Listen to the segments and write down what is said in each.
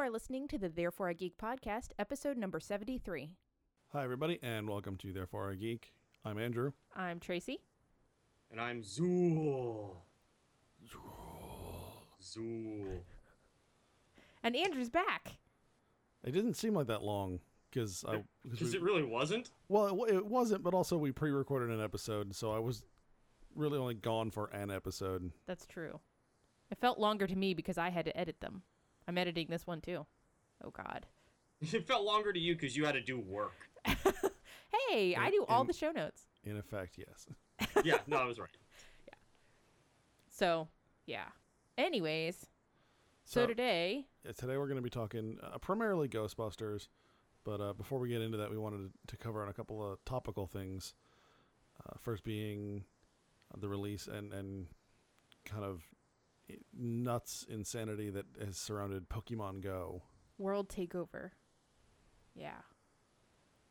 are listening to the Therefore I Geek podcast, episode number 73. Hi, everybody, and welcome to Therefore I Geek. I'm Andrew. I'm Tracy. And I'm Zool. Zool. Zool. And Andrew's back. It didn't seem like that long because I. Because it really wasn't? Well, it, it wasn't, but also we pre-recorded an episode, so I was really only gone for an episode. That's true. It felt longer to me because I had to edit them. I'm editing this one too. Oh, God. It felt longer to you because you had to do work. Hey, I do all and- the show notes. In effect, yes. Yeah, no, I was right. Yeah. So, yeah. Anyways, so, So- today, Yeah, today we're going to be talking uh, primarily Ghostbusters, but uh, before we get into that, we wanted to cover on a couple of topical things. Uh, first being the release and and kind of nuts insanity that has surrounded Pokemon Go. World Takeover. Yeah.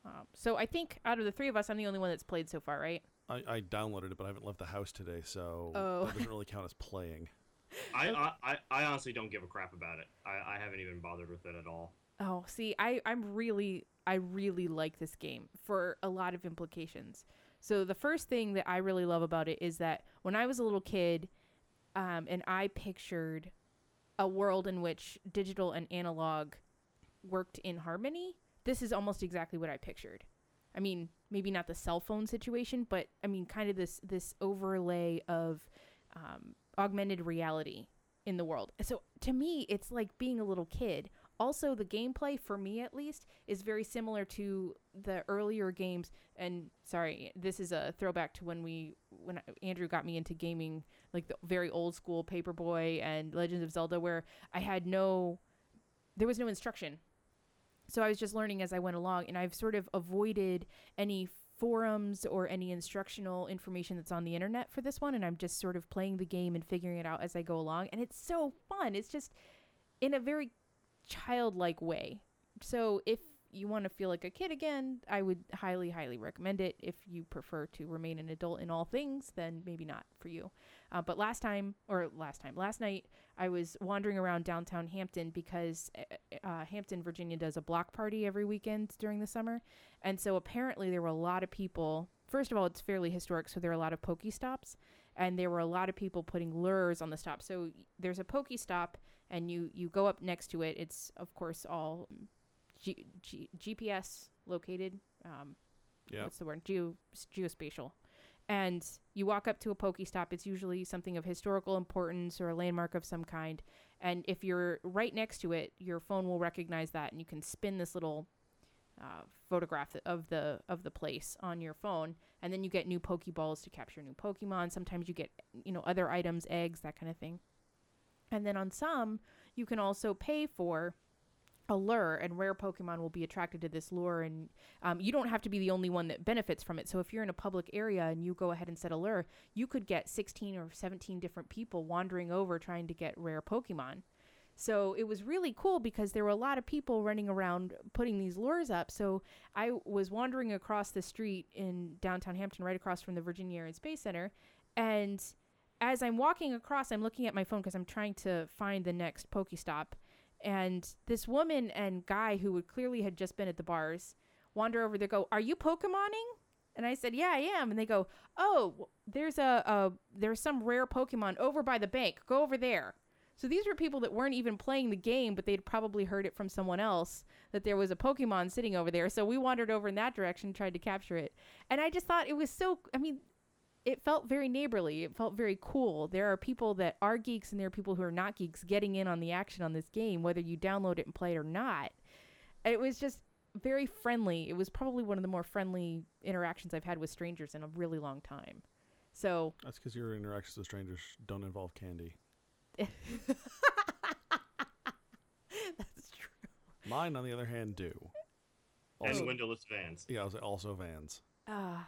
Um, so I think out of the three of us, I'm the only one that's played so far, right? I, I downloaded it, but I haven't left the house today, so Oh. that doesn't really count as playing. I, I, I, I honestly don't give a crap about it. I, I haven't even bothered with it at all. Oh, see, I, I'm really, I really like this game for a lot of implications. So the first thing that I really love about it is that when I was a little kid, um, and I pictured a world in which digital and analog worked in harmony, this is almost exactly what I pictured. I mean, maybe not the cell phone situation, but I mean, kind of this this overlay of um, augmented reality in the world. So to me, it's like being a little kid. Also, the gameplay, for me at least, is very similar to the earlier games. And sorry, this is a throwback to when we when Andrew got me into gaming, like the very old school Paperboy and Legends of Zelda, where I had no, there was no instruction. So I was just learning as I went along, and I've sort of avoided any forums or any instructional information that's on the internet for this one, and I'm just sort of playing the game and figuring it out as I go along, and it's so fun. It's just in a very childlike way. So if you want to feel like a kid again, I would highly, highly recommend it. If you prefer to remain an adult in all things, then maybe not for you. Uh, but last time, or last time, last night, I was wandering around downtown Hampton because uh, uh, Hampton, Virginia does a block party every weekend during the summer. And so apparently there were a lot of people. First of all, it's fairly historic, so there are a lot of pokey stops, and there were a lot of people putting lures on the stop. So there's a Pokestop, and you you go up next to it. It's of course all G- G- GPS located. Um, Yeah. What's the word? Geo geospatial. And you walk up to a Pokestop. It's usually something of historical importance or a landmark of some kind. And if you're right next to it, your phone will recognize that, and you can spin this little uh, photograph of the of the place on your phone, and then you get new Pokeballs to capture new Pokemon. Sometimes you get you know other items, eggs, that kind of thing. And then on some, you can also pay for a lure, and rare Pokemon will be attracted to this lure. And um, you don't have to be the only one that benefits from it. So if you're in a public area and you go ahead and set a lure, you could get 16 or 17 different people wandering over trying to get rare Pokemon. So it was really cool because there were a lot of people running around putting these lures up. So I was wandering across the street in downtown Hampton, right across from the Virginia Air and Space Center. And as I'm walking across, I'm looking at my phone because I'm trying to find the next Pokestop. And this woman and guy who would clearly had just been at the bars wander over there, go, Are you Pokemoning? And I said, Yeah, I am. And they go, Oh, there's a, a there's some rare Pokemon over by the bank. Go over there. So these were people that weren't even playing the game, but they'd probably heard it from someone else that there was a Pokemon sitting over there. So we wandered over in that direction, tried to capture it. And I just thought it was so, I mean, it felt very neighborly. It felt very cool. There are people that are geeks and there are people who are not geeks getting in on the action on this game, whether you download it and play it or not. It was just very friendly. It was probably one of the more friendly interactions I've had with strangers in a really long time. So That's because your interactions with strangers don't involve candy. that's true. Mine, on the other hand, do. And windowless vans. yeah, I was also Vans. Ah.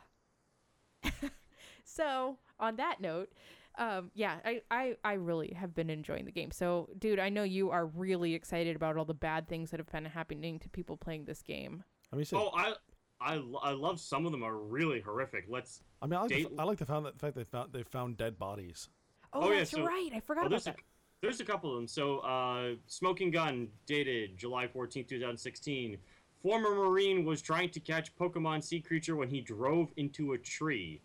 So on that note, um, yeah, I, I, I really have been enjoying the game. So, dude, I know you are really excited about all the bad things that have been happening to people playing this game. I mean, say, Oh, I, I, I love some of them are really horrific. Let's. I mean, I like, date- the, I like the fact, the fact they found they found dead bodies. Oh, Oh, yeah, so- right. I forgot Oh, about there's a. There's a couple of them. So, uh, Smoking Gun, dated July 14, 2016. Former Marine was trying to catch Pokemon Sea Creature when he drove into a tree.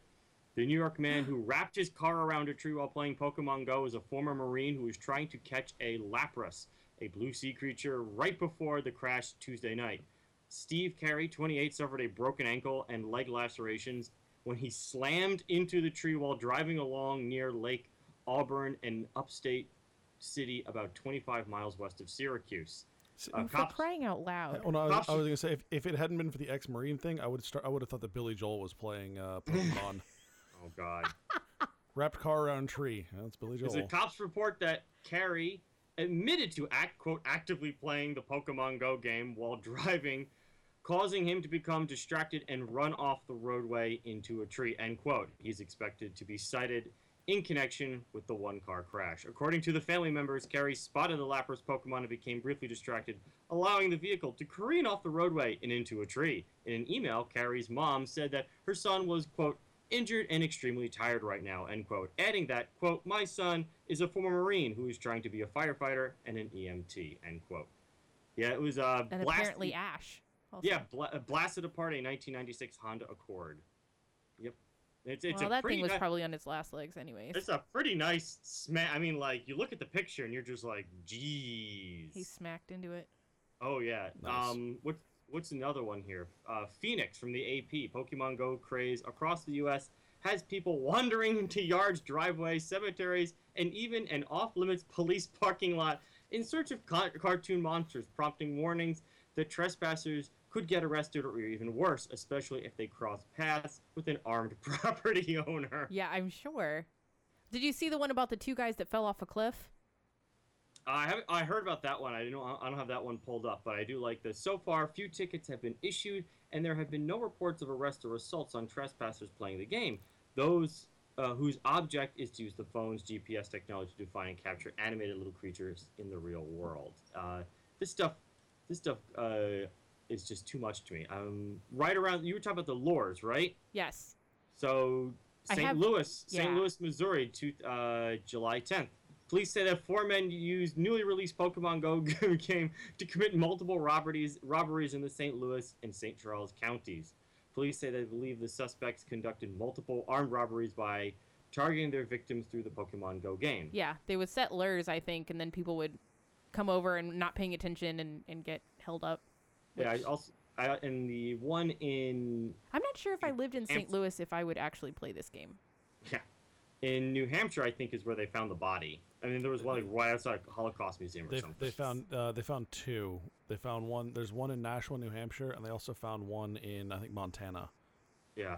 The New York man who wrapped his car around a tree while playing Pokemon Go is a former Marine who was trying to catch a Lapras, a blue sea creature, right before the crash Tuesday night. Steve Carey, 28, suffered a broken ankle and leg lacerations when he slammed into the tree while driving along near Lake Auburn, an upstate city about 25 miles west of Syracuse. See, Uh, for cops- crying out loud. Well, no, I was, was gonna say if, if it hadn't been for the ex-marine thing, I would start. I would have thought that Billy Joel was playing uh, Pokemon. Oh, God. Wrapped car around tree. That's Billy the Joel. cops report that Carey admitted to act quote actively playing the Pokemon Go game while driving, causing him to become distracted and run off the roadway into a tree. End quote. He's expected to be cited in connection with the one car crash. According to the family members, Carey spotted the Lapras Pokemon and became briefly distracted, allowing the vehicle to careen off the roadway and into a tree. In an email, Carey's mom said that her son was, quote, injured and extremely tired right now, end quote. Adding that, quote, my son is a former Marine who is trying to be a firefighter and an EMT, end quote. Yeah, it was uh, and blasted- apparently Ash. Also. yeah, bla- uh, blasted apart a 1996 Honda Accord. Yep, it's it's well, a that thing was ni- probably on its last legs, anyways. it's a pretty nice smack. I mean, like you look at the picture and you're just like, geez. He smacked into it. Oh yeah. Nice. Um, what what's another one here? Uh, Phoenix from the AP. Pokemon Go craze across the U.S. has people wandering into yards, driveways, cemeteries, and even an off-limits police parking lot in search of ca- cartoon monsters, prompting warnings that trespassers could get arrested or even worse, especially if they cross paths with an armed property owner. Yeah, I'm sure. Did you see the one about the two guys that fell off a cliff? I have I heard about that one. I don't I don't have that one pulled up, but I do like this. So far, few tickets have been issued, and there have been no reports of arrests or assaults on trespassers playing the game. Those uh, whose object is to use the phone's GPS technology to find and capture animated little creatures in the real world. Uh, this stuff, this stuff uh, is just too much to me. Um, right around you were talking about the lures, right? Yes. So St. Louis, St. yeah. Louis, Missouri, to, uh, July 10th. Police say that four men used newly released Pokemon Go game to commit multiple robberies robberies in the St. Louis and St. Charles counties. Police say they believe the suspects conducted multiple armed robberies by targeting their victims through the Pokemon Go game. Yeah, they would set lures, I think, and then people would come over and not paying attention and, and get held up. Yeah, I also I, and the one in I'm not sure if I lived in St. Louis if I would actually play this game. yeah, in New Hampshire, I think is where they found the body. I mean, there was one like right outside a Holocaust Museum or They, something. they found uh, they found two. They found one. There's one in Nashua, New Hampshire, and they also found one in I think Montana. Yeah,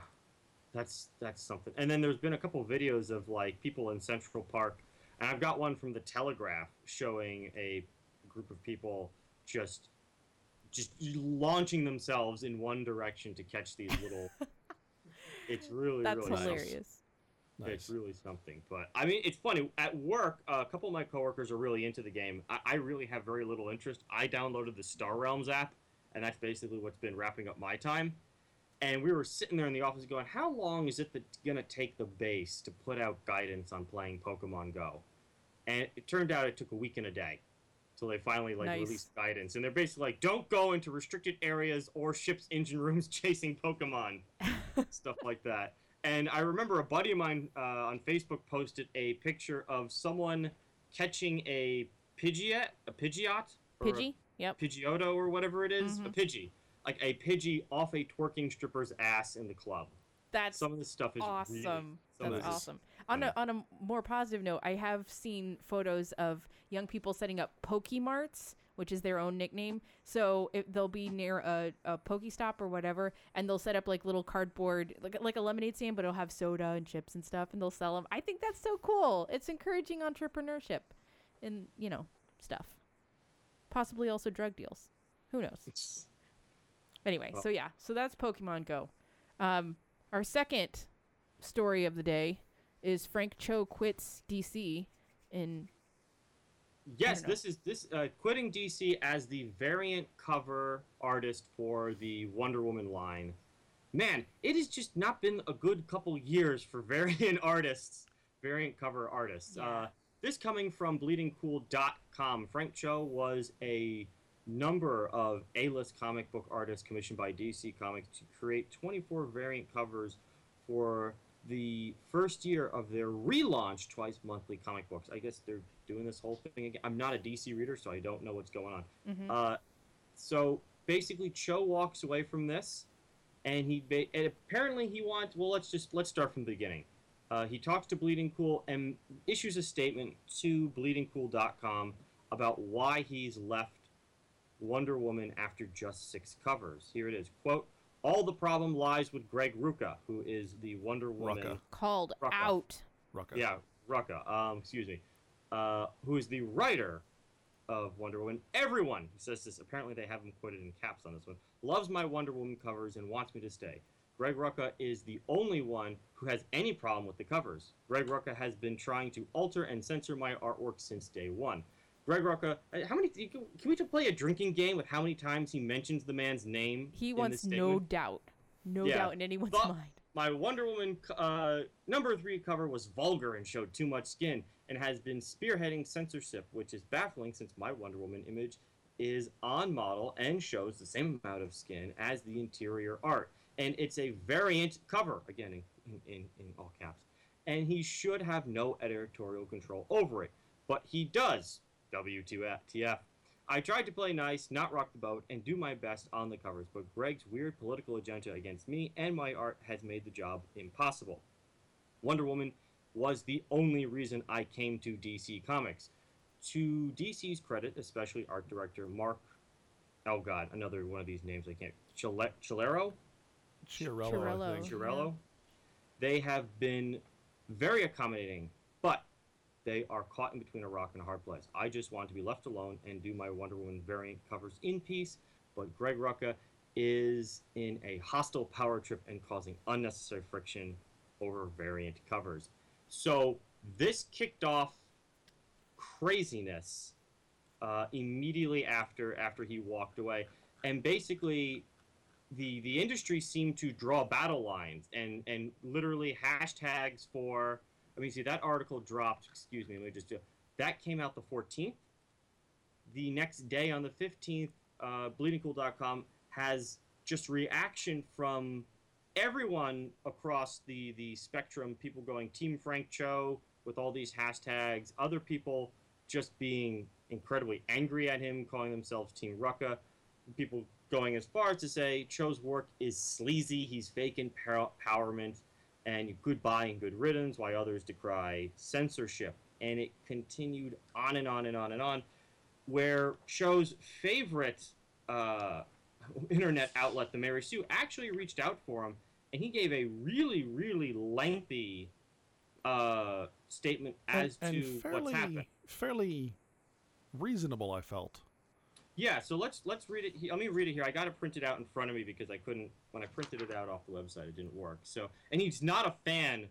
that's that's something. And then there's been a couple videos of like people in Central Park, and I've got one from the Telegraph showing a group of people just just launching themselves in one direction to catch these little. it's really That's really something. hilarious. It's Nice. really something. But I mean, it's funny. At work, uh, a couple of my coworkers are really into the game. I, I really have very little interest. I downloaded the Star Realms app, and that's basically what's been wrapping up my time. And we were sitting there in the office going, "How long is it going to take the base to put out guidance on playing Pokemon Go?" And it turned out it took a week and a day till they finally like Nice. released guidance. And they're basically like, "Don't go into restricted areas or ships' engine rooms chasing Pokemon." stuff like that. And I remember a buddy of mine uh, on Facebook posted a picture of someone catching a Pidgeot, a Pidgeot, Pidgey? Yep. Pidgeotto, or whatever it is, a Mhm. Pidgey, like a Pidgey off a twerking stripper's ass in the club. That's Some of this stuff is awesome. Really, That's this is- awesome. On a, on a more positive note, I have seen photos of young people setting up Pokemarts, which is their own nickname. So it, they'll be near a, a Pokestop or whatever, and they'll set up like little cardboard, like, like a lemonade stand, but it'll have soda and chips and stuff, and they'll sell them. I think that's so cool. It's encouraging entrepreneurship and, you know, stuff. Possibly also drug deals. Who knows? Anyway, Well- so yeah, so that's Pokemon Go. Um, our second story of the day is Frank Cho quits DC in Yes, this is this uh, quitting DC as the variant cover artist for the Wonder Woman line. Man, it has just not been a good couple years for variant artists, variant cover artists. Yeah. Uh, this coming from bleedingcool.com. Frank Cho was a number of A-list comic book artists commissioned by DC Comics to create 24 variant covers for the first year of their relaunch twice monthly comic books. I guess they're doing this whole thing again. I'm not a DC reader, so I don't know what's going on. Mhm. Uh, so basically, Cho walks away from this, and he ba- and apparently he wants. Well, let's just let's start from the beginning. Uh, he talks to Bleeding Cool and issues a statement to BleedingCool.com about why he's left Wonder Woman after just six covers. Here it is. Quote, all the problem lies with Greg Rucka, who is the Wonder Woman. Rucka. Called Rucka. out. Rucka. Yeah, Rucka. Um, excuse me. Uh, who is the writer of Wonder Woman? Everyone who says this. Apparently, they have him quoted in caps on this one. Loves my Wonder Woman covers and wants me to stay. Greg Rucka is the only one who has any problem with the covers. Greg Rucka has been trying to alter and censor my artwork since day one. Greg Rucka, uh, how many? Can we just play a drinking game with how many times he mentions the man's name? He wants no doubt. No Yeah. doubt in anyone's But- mind. My Wonder Woman uh, number three cover was vulgar and showed too much skin, and has been spearheading censorship, which is baffling since my Wonder Woman image is on model and shows the same amount of skin as the interior art. And it's a variant cover, again, in, in, in, all caps. And he should have no editorial control over it. But he does, WTF. I tried to play nice, not rock the boat, and do my best on the covers, but Greg's weird political agenda against me and my art has made the job impossible. Wonder Woman was the only reason I came to DC Comics. To DC's credit, especially art director Mark, oh god, another one of these names I can't, Chile- Chilero? Chiarello, I Chiarello. think. Chirello. They have been very accommodating, but they are caught in between a rock and a hard place. I just want to be left alone and do my Wonder Woman variant covers in peace, but Greg Rucka is in a hostile power trip and causing unnecessary friction over variant covers. So this kicked off craziness uh, immediately after after he walked away, and basically the the industry seemed to draw battle lines and and literally hashtags for. I mean, see that article dropped. Excuse me, let me just do. That came out the 14th. The next day on the 15th, uh, BleedingCool.com has just reaction from everyone across the the spectrum. People going Team Frank Cho with all these hashtags. Other people just being incredibly angry at him, calling themselves Team Rucka. People going as far as to say Cho's work is sleazy. He's fake empower- empowerment, and goodbye and good riddance. While others decry censorship, and it continued on and on and on and on. Where Cho's favorite uh, internet outlet, the Mary Sue, actually reached out for him, and he gave a really, really lengthy uh, statement as and, to and fairly, what's happened. fairly reasonable, I felt. Yeah, so let's let's read it. Let me read it here. I got it printed out in front of me because I couldn't when I printed it out off the website. It didn't work. So, and he's not a fan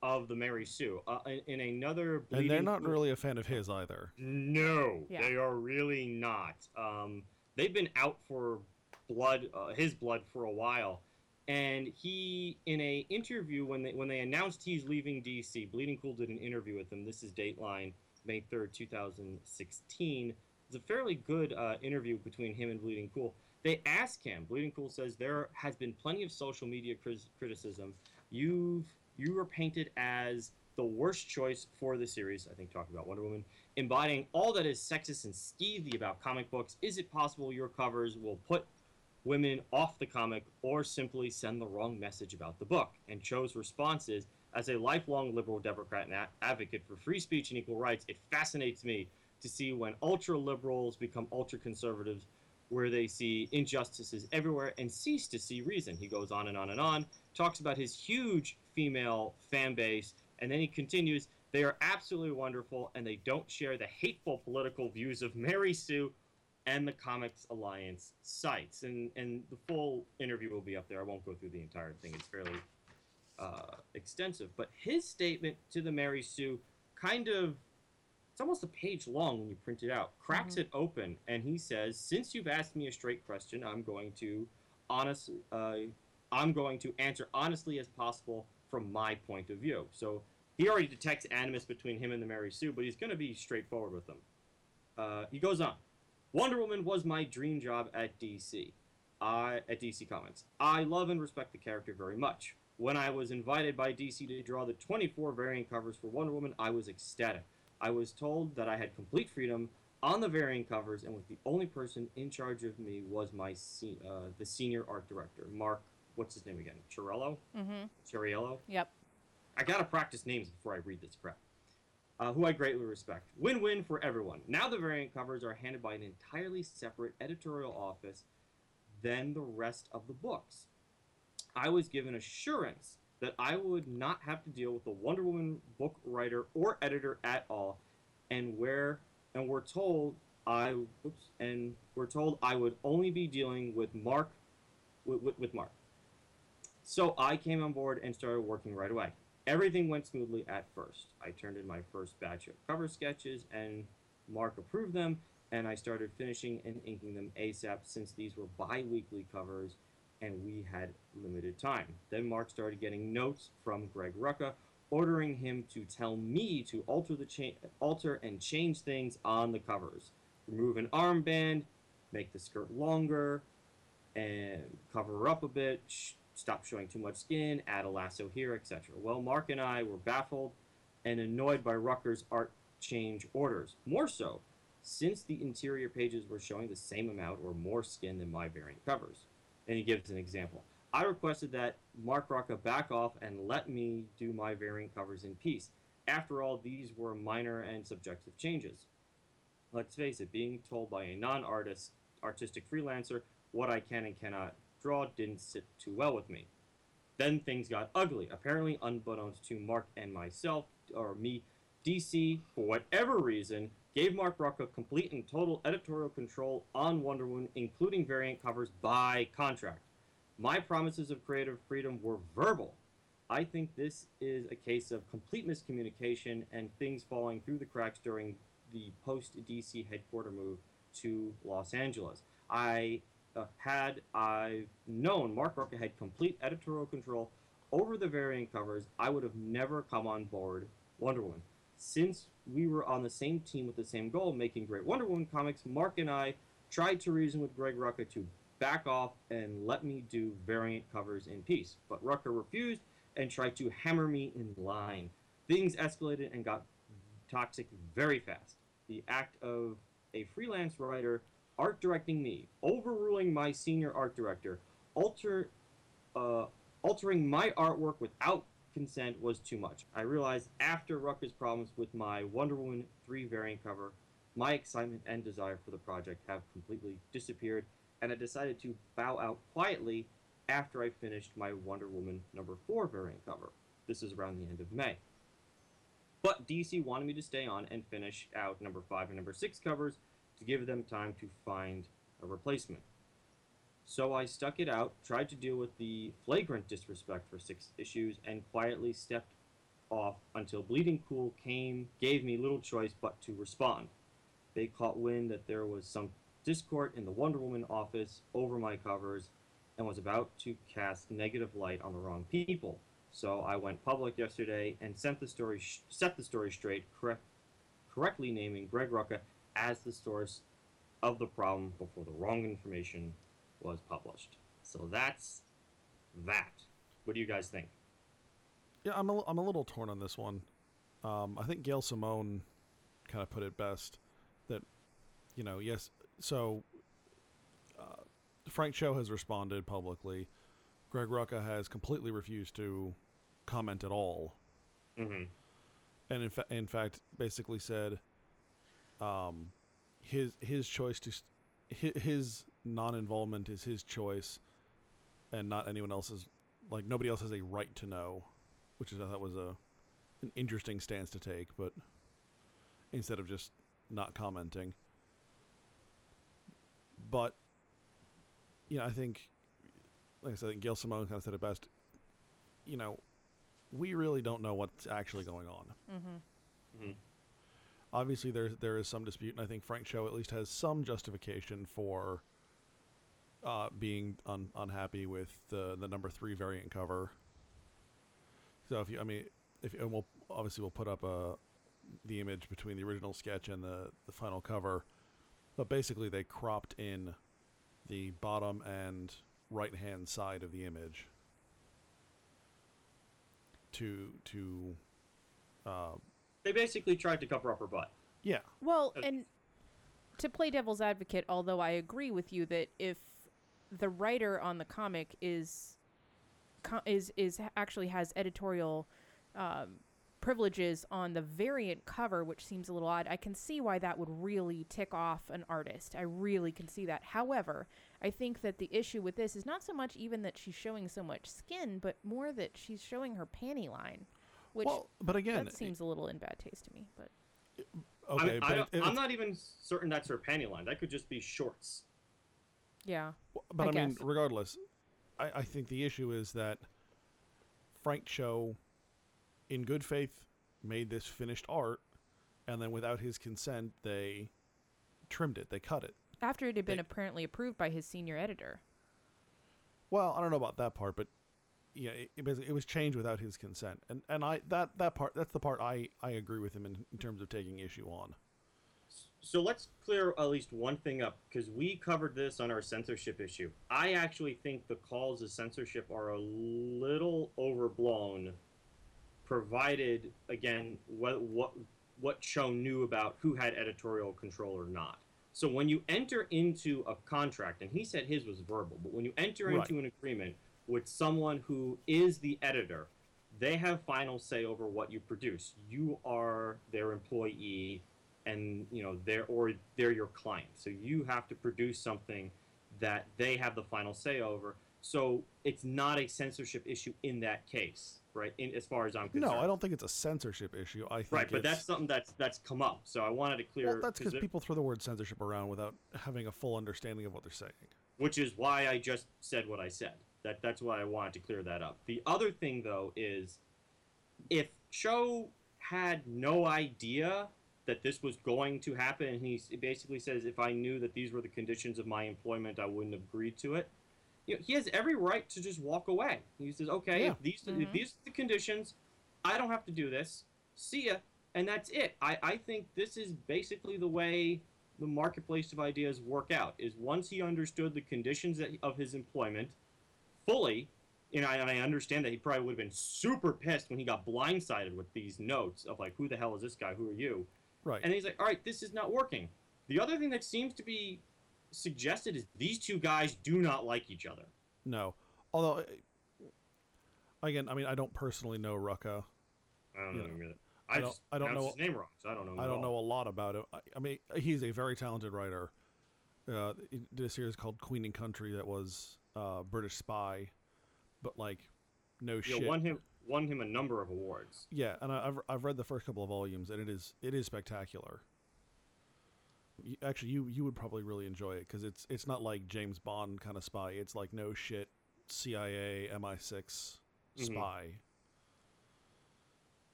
of the Mary Sue. Uh, in, in another, And they're not Cool- really a fan of his either. No, Yeah. they are really not. Um, they've been out for blood, uh, his blood, for a while. And he, in a interview when they when they announced he's leaving DC, Bleeding Cool did an interview with him. This is Dateline, May third, two thousand sixteen. It's a fairly good uh, interview between him and Bleeding Cool. They ask him. Bleeding Cool says there has been plenty of social media cris- criticism. You've you were painted as the worst choice for the series. I think talking about Wonder Woman embodying all that is sexist and skeevy about comic books. Is it possible your covers will put women off the comic or simply send the wrong message about the book? And Cho's responses As a lifelong liberal Democrat and advocate for free speech and equal rights, it fascinates me to see when ultra liberals become ultra conservatives, where they see injustices everywhere and cease to see reason. He goes on and on and on, talks about his huge female fan base, and then he continues they are absolutely wonderful, and they don't share the hateful political views of Mary Sue and the Comics Alliance sites. And and the full interview will be up there. I won't go through the entire thing; it's fairly uh, extensive. But his statement to the Mary Sue kind of it's almost a page long when you print it out. Cracks Mhm. it open, and he says, "Since you've asked me a straight question, I'm going to honest, uh, I'm going to answer honestly as possible from my point of view." So he already detects animus between him and the Mary Sue, but he's going to be straightforward with them. Uh, he goes on. Wonder Woman was my dream job at DC. I at DC Comics. I love and respect the character very much. When I was invited by DC to draw the 24 variant covers for Wonder Woman, I was ecstatic. I was told that I had complete freedom on the variant covers, and with the only person in charge of me was my se- uh, the senior art director, Mark. What's his name again? Chirello. Mm-hmm. Chiriello. Yep. I gotta practice names before I read this crap. Uh, who I greatly respect. Win-win for everyone. Now the variant covers are handled by an entirely separate editorial office than the rest of the books. I was given assurance that I would not have to deal with the Wonder Woman book writer or editor at all, and where and we're told I oops, and we're told I would only be dealing with Mark with, with, with Mark. So I came on board and started working right away. Everything went smoothly at first. I turned in my first batch of cover sketches, and Mark approved them, and I started finishing and inking them ASAP since these were bi weekly covers and we had limited time. Then Mark started getting notes from Greg Rucka ordering him to tell me to alter the cha- alter and change things on the covers. Remove an armband, make the skirt longer, and cover up a bit, stop showing too much skin, add a lasso here, etc. Well, Mark and I were baffled and annoyed by Rucka's art change orders. More so, since the interior pages were showing the same amount or more skin than my variant covers. And he gives an example. I requested that Mark Rucka back off and let me do my variant covers in peace. After all, these were minor and subjective changes. Let's face it, being told by a non-artist, artistic freelancer what I can and cannot draw didn't sit too well with me. Then things got ugly. Apparently, unbeknownst to Mark and myself, or me, DC, for whatever reason, gave Mark Rucka complete and total editorial control on Wonder Woman, including variant covers by contract. My promises of creative freedom were verbal. I think this is a case of complete miscommunication and things falling through the cracks during the post DC headquarter move to Los Angeles. I uh, had I known Mark Rucka had complete editorial control over the variant covers, I would have never come on board Wonder Woman. Since we were on the same team with the same goal, making great Wonder Woman comics, Mark and I tried to reason with Greg Rucka to back off and let me do variant covers in peace. But Rucka refused and tried to hammer me in line. Things escalated and got toxic very fast. The act of a freelance writer art directing me, overruling my senior art director, alter, uh, altering my artwork without consent was too much. I realized after Rucka's problems with my Wonder Woman 3 variant cover, my excitement and desire for the project have completely disappeared, and I decided to bow out quietly after I finished my Wonder Woman number 4 variant cover. This is around the end of May. But DC wanted me to stay on and finish out number 5 and number 6 covers to give them time to find a replacement. So I stuck it out, tried to deal with the flagrant disrespect for six issues, and quietly stepped off until Bleeding Cool came, gave me little choice but to respond. They caught wind that there was some discord in the Wonder Woman office over my covers and was about to cast negative light on the wrong people. So I went public yesterday and sent the story set the story straight, correct, correctly naming Greg Rucka as the source of the problem before the wrong information was published. So that's that. What do you guys think? Yeah, I'm a, I'm a little torn on this one. Um, I think Gail Simone kind of put it best that, you know, yes, so uh, Frank Cho has responded publicly. Greg Rucka has completely refused to comment at all. Mm-hmm. And in, fa- in fact, basically said um, his his choice to his non-involvement is his choice, and not anyone else's. Like nobody else has a right to know, which is I thought was a an interesting stance to take. But instead of just not commenting, but you know, I think, like I said, I think Gail Simone kind of said it best. You know, we really don't know what's actually going on Mm-hmm. Mm-hmm. Obviously there there is some dispute, and I think Frank Cho at least has some justification for uh, being un- unhappy with the the number three variant cover. So if you, I mean, if and we'll obviously we'll put up uh, the image between the original sketch and the the final cover. But basically, they cropped in the bottom and right hand side of the image to to uh, They basically tried to cover up her butt. yeah Well, Uh, and to play devil's advocate, although I agree with you that if the writer on the comic is is is actually has editorial um, privileges on the variant cover, which seems a little odd, I can see why that would really tick off an artist. I really can see that. However, I think that the issue with this is not so much even that she's showing so much skin, but more that she's showing her panty line, which well but again that seems a little in bad taste to me. But okay I'm, but I it- don't, I'm not even certain that's her panty line. That could just be shorts. yeah. But I I, mean, regardless, I, I think the issue is that Frank Cho, in good faith, made this finished art, and then without his consent, they trimmed it. They cut it. After it had been They- apparently approved by his senior editor. Well, I don't know about that part, but yeah, it, it, it was changed without his consent, and and I that that part that's the part I I agree with him in, in terms of taking issue on. So let's clear at least one thing up because we covered this on our censorship issue. I actually think the calls of censorship are a little overblown, provided again what what what Cho knew about who had editorial control or not. So when you enter into a contract, and he said his was verbal, but when you enter Right. into an agreement with someone who is the editor, they have final say over what you produce. You are their employee and you know they're or they're your client so you have to produce something that they have the final say over so it's not a censorship issue in that case right in as far as i'm concerned No, I don't think it's a censorship issue. I think right but that's something that's that's come up so i wanted to clear well, that's because people throw the word censorship around without having a full understanding of what they're saying. which is why I just said what I said. That that's why I wanted to clear that up. The other thing though is if Cho had no idea that this was going to happen and he basically says if I knew that these were the conditions of my employment I wouldn't have agreed to it. You know, he has every right to just walk away. He says, "Okay, Yeah. if these if Mhm. these are the conditions, I don't have to do this. See ya." And that's it. I, I think this is basically the way the marketplace of ideas work out is once he understood the conditions that, of his employment fully you know, and I understand that he probably would have been super pissed when he got blindsided with these notes of like, who the hell is this guy? Who are you? Right. And he's like, all right, this is not working. The other thing that seems to be suggested is these two guys do not like each other. No. Although, uh, again, I mean, I don't personally know Rucka. I don't know. really. I I, don't- just I don't know- his name wrong, so I don't know. I don't know a lot about him. I, I mean, he's a very talented writer. Uh, a series called Queen and Country that was uh, British Spy, but like, no Yeah, shit. won him won him a number of awards. Yeah, and I, I've I've read the first couple of volumes, and it is it is spectacular. You, actually, you you would probably really enjoy it because it's it's not like James Bond kind of spy. It's like no shit CIA MI6 Mhm. spy.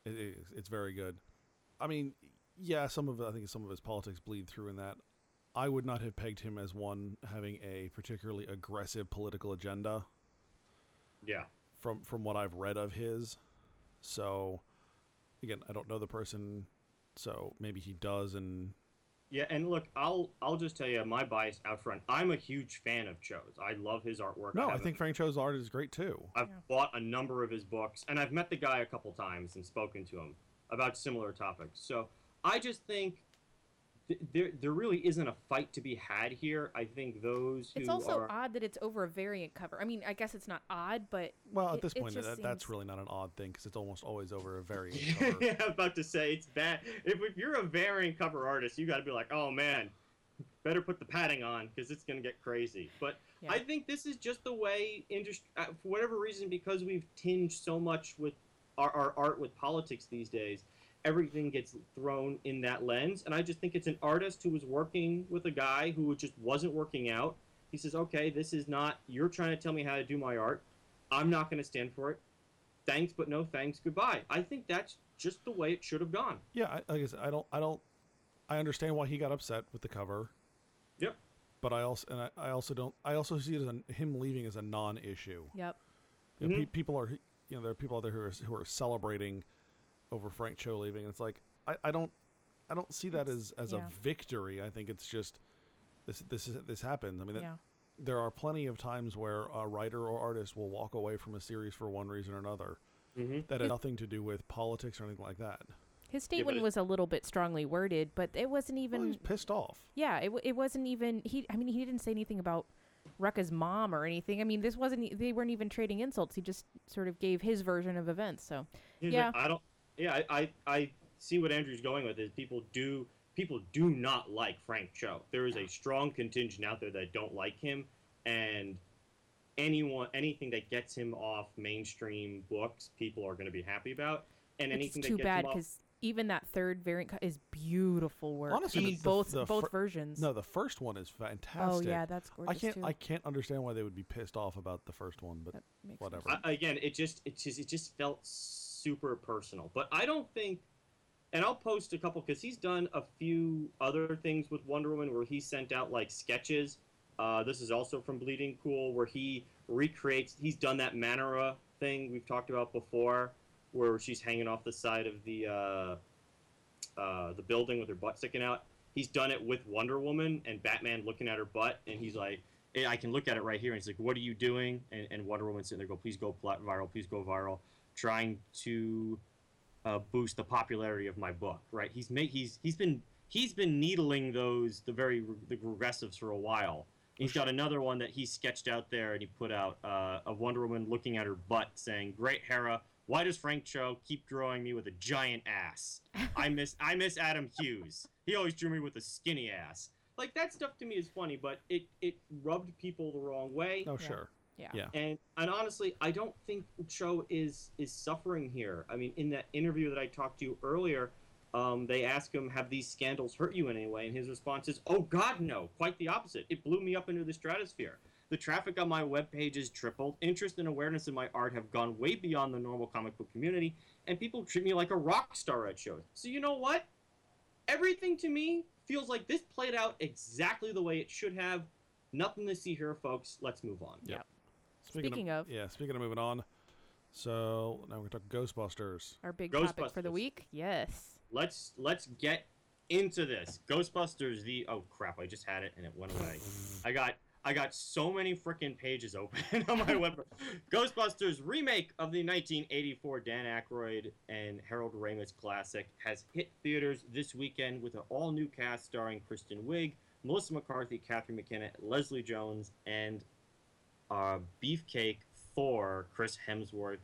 It is it's very good. I mean, yeah, some of I think some of his politics bleed through in that. I would not have pegged him as one having a particularly aggressive political agenda Yeah. from from what I've read of his. So again, I don't know the person, so maybe he does and Yeah, and look, I'll I'll just tell you my bias out front. I'm a huge fan of Cho's. I love his artwork. No, I have think Frank Cho's art is great too. I've Yeah. bought a number of his books, and I've met the guy a couple times and spoken to him about similar topics. So I just think th- there there really isn't a fight to be had here. I think those who It's also are odd that it's over a variant cover. I mean, I guess it's not odd, but Well, at It- this point, just that, that's really not an odd thing because it's almost always over a variant cover. yeah, I'm about to say it's bad. If, if you're a variant cover artist, you got to be like, oh man, better put the padding on because it's gonna get crazy. But Yeah. I think this is just the way industry, uh, for whatever reason, because we've tinged so much with our, our art with politics these days. Everything gets thrown in that lens, and I just think it's an artist who was working with a guy who just wasn't working out. He says, "Okay, this is not. You're trying to tell me how to do my art. I'm not going to stand for it. Thanks, but no thanks. Goodbye." I think that's just the way it should have gone. yeah, I, like I said, I don't, I don't, I understand why he got upset with the cover. Yep. But I also, and I, I also don't, I also see it as a, him leaving as a non-issue. yep. You know, Mhm. pe- people are, you know, there are people out there who are who are celebrating over Frank Cho leaving. It's like I, I don't I don't see that It's- as as yeah. a victory. I think it's just this this is this happens. I mean, that, there are plenty of times where a writer or artist will walk away from a series for one reason or another hmm that had nothing to do with politics or anything like that. His but statement it- was a little bit strongly worded, but it wasn't Well, even. he's pissed off. yeah, it, it wasn't even. He. I mean, he didn't say anything about Rucka's mom or anything. I mean, this wasn't. e- They weren't even trading insults. He just sort of gave his version of events. So Yeah. I don't. Yeah, I, I I see what Andrew's going with. Is people do people do not like Frank Cho. There is a strong contingent out there that don't like him, and anyone anything that gets him off mainstream books, people are going to be happy about. And it's anything too that gets bad him off, because even that third variant is beautiful work. Honestly, I mean, the- both the both fir- versions. No, the first one is oh, fantastic. oh yeah, that's I can't too. I can't understand why they would be pissed off about the first one, but That makes whatever. I, again, it just it just it just felt super personal. But I don't think, and I'll post a couple because he's done a few other things with Wonder Woman where he sent out like sketches. Uh, this is also from Bleeding Cool where he recreates. He's done that Manara thing we've talked about before, where she's hanging off the side of the uh, uh, the building with her butt sticking out. He's done it with Wonder Woman and Batman looking at her butt, and he's like, I can look at it right here. And he's like, "What are you doing?" And, and Wonder Woman's sitting there, go, "Please go viral, please go viral," trying to uh, boost the popularity of my book. Right? He's he's he's been he's been needling those the very the regressives for a while. He's got another one that he sketched out there, and he put out uh, a Wonder Woman looking at her butt, saying, "Great Hera, why does Frank Cho keep drawing me with a giant ass? I miss I miss Adam Hughes. He always drew me with a skinny ass." Like that stuff to me is funny, but it it rubbed people the wrong way. oh sure. Yeah. Yeah. And and honestly, I don't think Cho is is suffering here. I mean, in that interview that I talked to you earlier, um, they ask him, "Have these scandals hurt you in any way?" And his response is, "Oh God, no! Quite the opposite. It blew me up into the stratosphere. The traffic on my webpage has tripled. Interest and awareness in my art have gone way beyond the normal comic book community, and people treat me like a rock star at shows. So you know what? Everything to me feels like this played out exactly the way it should have. Nothing to see here, folks. Let's move on. Yeah. Speaking of- yeah, speaking of moving on, so now we're gonna talk Ghostbusters. Our big topic for the week. Yes. let's let's get into this ghostbusters the oh crap i just had it and it went away i got i got so many freaking pages open on my web ghostbusters remake of the 1984 dan Aykroyd and harold ramis classic has hit theaters this weekend with an all-new cast starring kristen wiig melissa mccarthy kate mckinnon leslie jones and uh, beefcake for chris hemsworth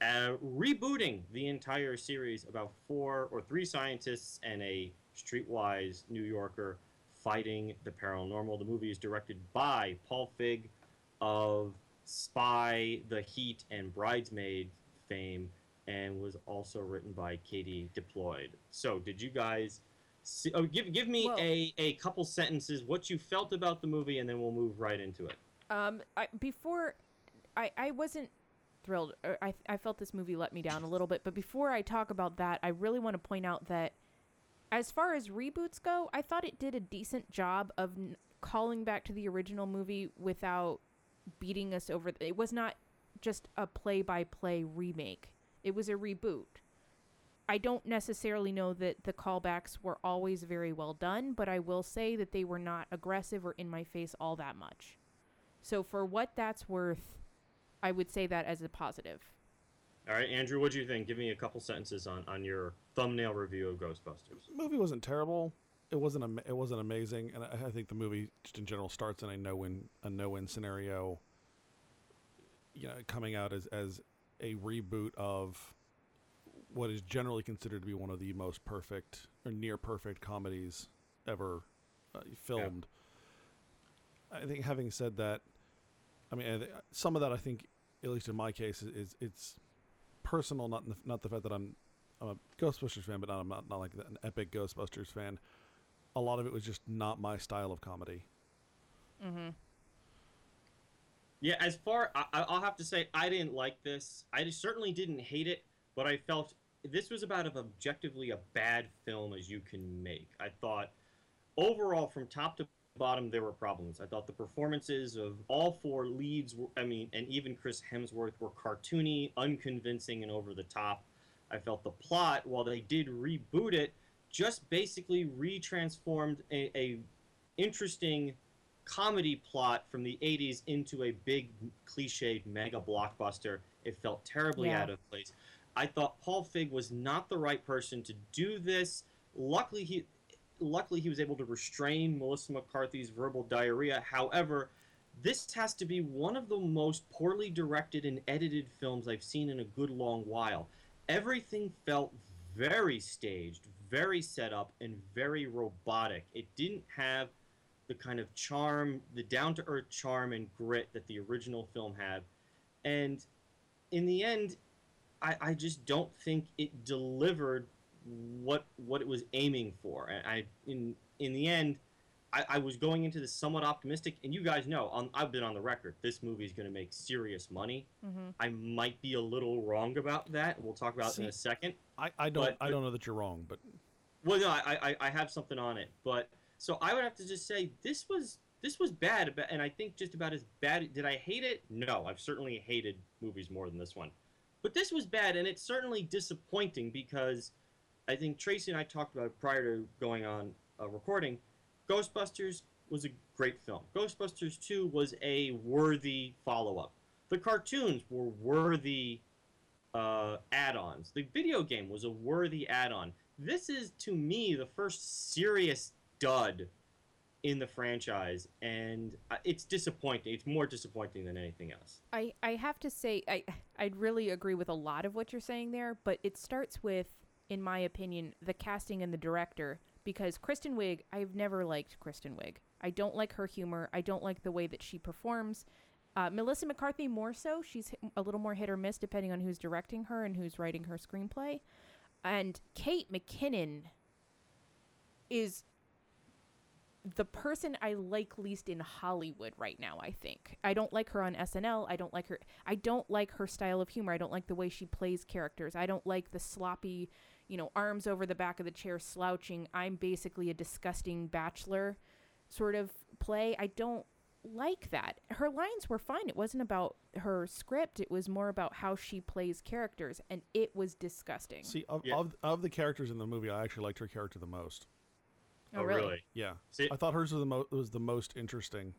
uh, rebooting the entire series about four or three scientists and a streetwise New Yorker fighting the paranormal. The movie is directed by Paul Feig of Spy, The Heat, and Bridesmaid fame, and was also written by Katie Dippold. So, did you guys? See, oh, give give me Well- a, a couple sentences what you felt about the movie, and then we'll move right into it. Um, I, before, I I wasn't thrilled. I I felt this movie let me down a little bit. But before I talk about that, I really want to point out that, as far as reboots go, I thought it did a decent job of n- calling back to the original movie without beating us over. It was not just a play-by-play remake. It was a reboot. I don't necessarily know that the callbacks were always very well done, but I will say that they were not aggressive or in my face all that much. So for what that's worth, I would say that as a positive. All right, Andrew, what do you think? Give me a couple sentences on, on your thumbnail review of Ghostbusters. The movie wasn't terrible. It wasn't am- it wasn't amazing, and I, I think the movie just in general starts in a no win a no win scenario. You know, coming out as as a reboot of what is generally considered to be one of the most perfect or near perfect comedies ever uh, filmed. I think, having said that, I mean, some of that I think, at least in my case, is, is it's personal, not in the, not the fact that I'm I'm a Ghostbusters fan, but not I'm not, not like an epic Ghostbusters fan. A lot of it was just not my style of comedy. Mm-hmm. Yeah, as far I, I- I'll have to say, I didn't like this. I just certainly didn't hate it, but I felt this was about as objectively a bad film as you can make. I thought overall, from top to bottom, there were problems. I thought the performances of all four leads, were, I mean, and even Chris Hemsworth, were cartoony, unconvincing, and over the top. I felt the plot, while they did reboot it, just basically retransformed a, a interesting comedy plot from the 80s into a big cliched mega blockbuster. It felt terribly Yeah. out of place. I thought Paul Fig was not the right person to do this. Luckily he luckily he was able to restrain Melissa McCarthy's verbal diarrhea. However, this has to be one of the most poorly directed and edited films I've seen in a good long while. Everything felt very staged, very set up, and very robotic. It didn't have the kind of charm, the down to earth charm and grit that the original film had. And in the end, I, I just don't think it delivered what what it was aiming for. And I in in the end, I, I was going into this somewhat optimistic, and you guys know on, I've been on the record. This movie is going to make serious money. Mm-hmm. I might be a little wrong about that. We'll talk about it in a second. I, I don't But- I don't know that you're wrong, but Well, no, I, I I have something on it, but so I would have to just say this was this was bad, and I think just about as bad. Did I hate it? No, I've certainly hated movies more than this one, but this was bad, and it's certainly disappointing because I think Tracy and I talked about it prior to going on a recording. Ghostbusters was a great film. Ghostbusters 2 was a worthy follow up. The cartoons were worthy uh, add ons. The video game was a worthy add on. This is, to me, the first serious dud in the franchise, and uh, it's disappointing. It's more disappointing than anything else. I, I have to say I I'd really agree with a lot of what you're saying there, but it starts with, in my opinion, the casting and the director. Because Kristen Wiig, I've never liked Kristen Wiig. I don't like her humor. I don't like the way that she performs. Uh, Melissa McCarthy more so. She's a little more hit or miss depending on who's directing her and who's writing her screenplay. And Kate McKinnon is the person I like least in Hollywood right now, I think. I don't like her on SNL. I don't like her I don't like her style of humor. I don't like the way she plays characters. I don't like the sloppy, you know, arms over the back of the chair slouching. I'm basically a disgusting bachelor sort of play. I don't like that. Her lines were fine. It wasn't about her script. It was more about how she plays characters and it was disgusting. see of, Yeah. of of the characters in the movie, I actually liked her character the most. Oh, oh really? really? Yeah, See, I thought hers was the mo- was the most interesting.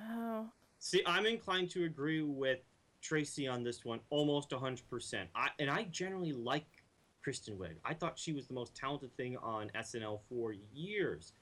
Oh, See, I'm inclined to agree with Tracy on this one, almost 100%. I, and I generally like Kristen Wiig. I thought she was the most talented thing on SNL for years.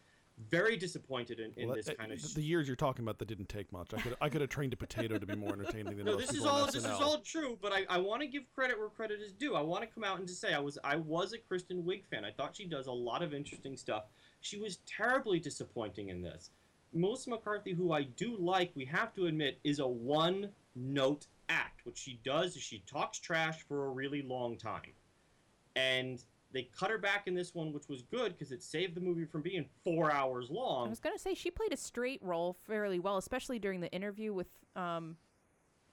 Very disappointed in, in Well, this that- kind of. the, the years you're talking about that didn't take much. I could I could have trained a potato to be more entertaining than no, this is all this is all true, but I, I want to give credit where credit is due. I want to come out and just say I was I was a Kristen Wiig fan. I thought she does a lot of interesting stuff. She was terribly disappointing in this. Melissa McCarthy, who I do like, we have to admit, is a one note act. What she does is she talks trash for a really long time. And they cut her back in this one, which was good because it saved the movie from being four hours long. I was gonna say she played a straight role fairly well, especially during the interview with um,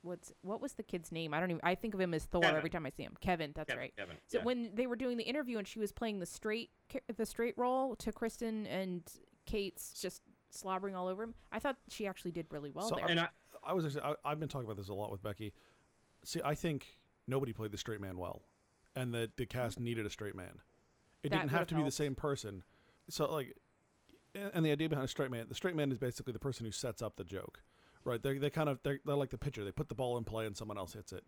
what's what was the kid's name? I don't even. I think of him as Thor Kevin. every time I see him. Kevin. That's Kevin, right. Kevin, So yeah. when they were doing the interview and she was playing the straight the straight role to Kristen and Kate's just slobbering all over him, I thought she actually did really well So, there. and I, I was actually, I, I've been talking about this a lot with Becky. See, I think nobody played the straight man well, and that the cast mm-hmm. needed a straight man. It That didn't have to be the same person. So like, and and the idea behind a straight man, the straight man is basically the person who sets up the joke, right? They they kind of they're, they're like the pitcher. They put the ball in play and someone else hits it.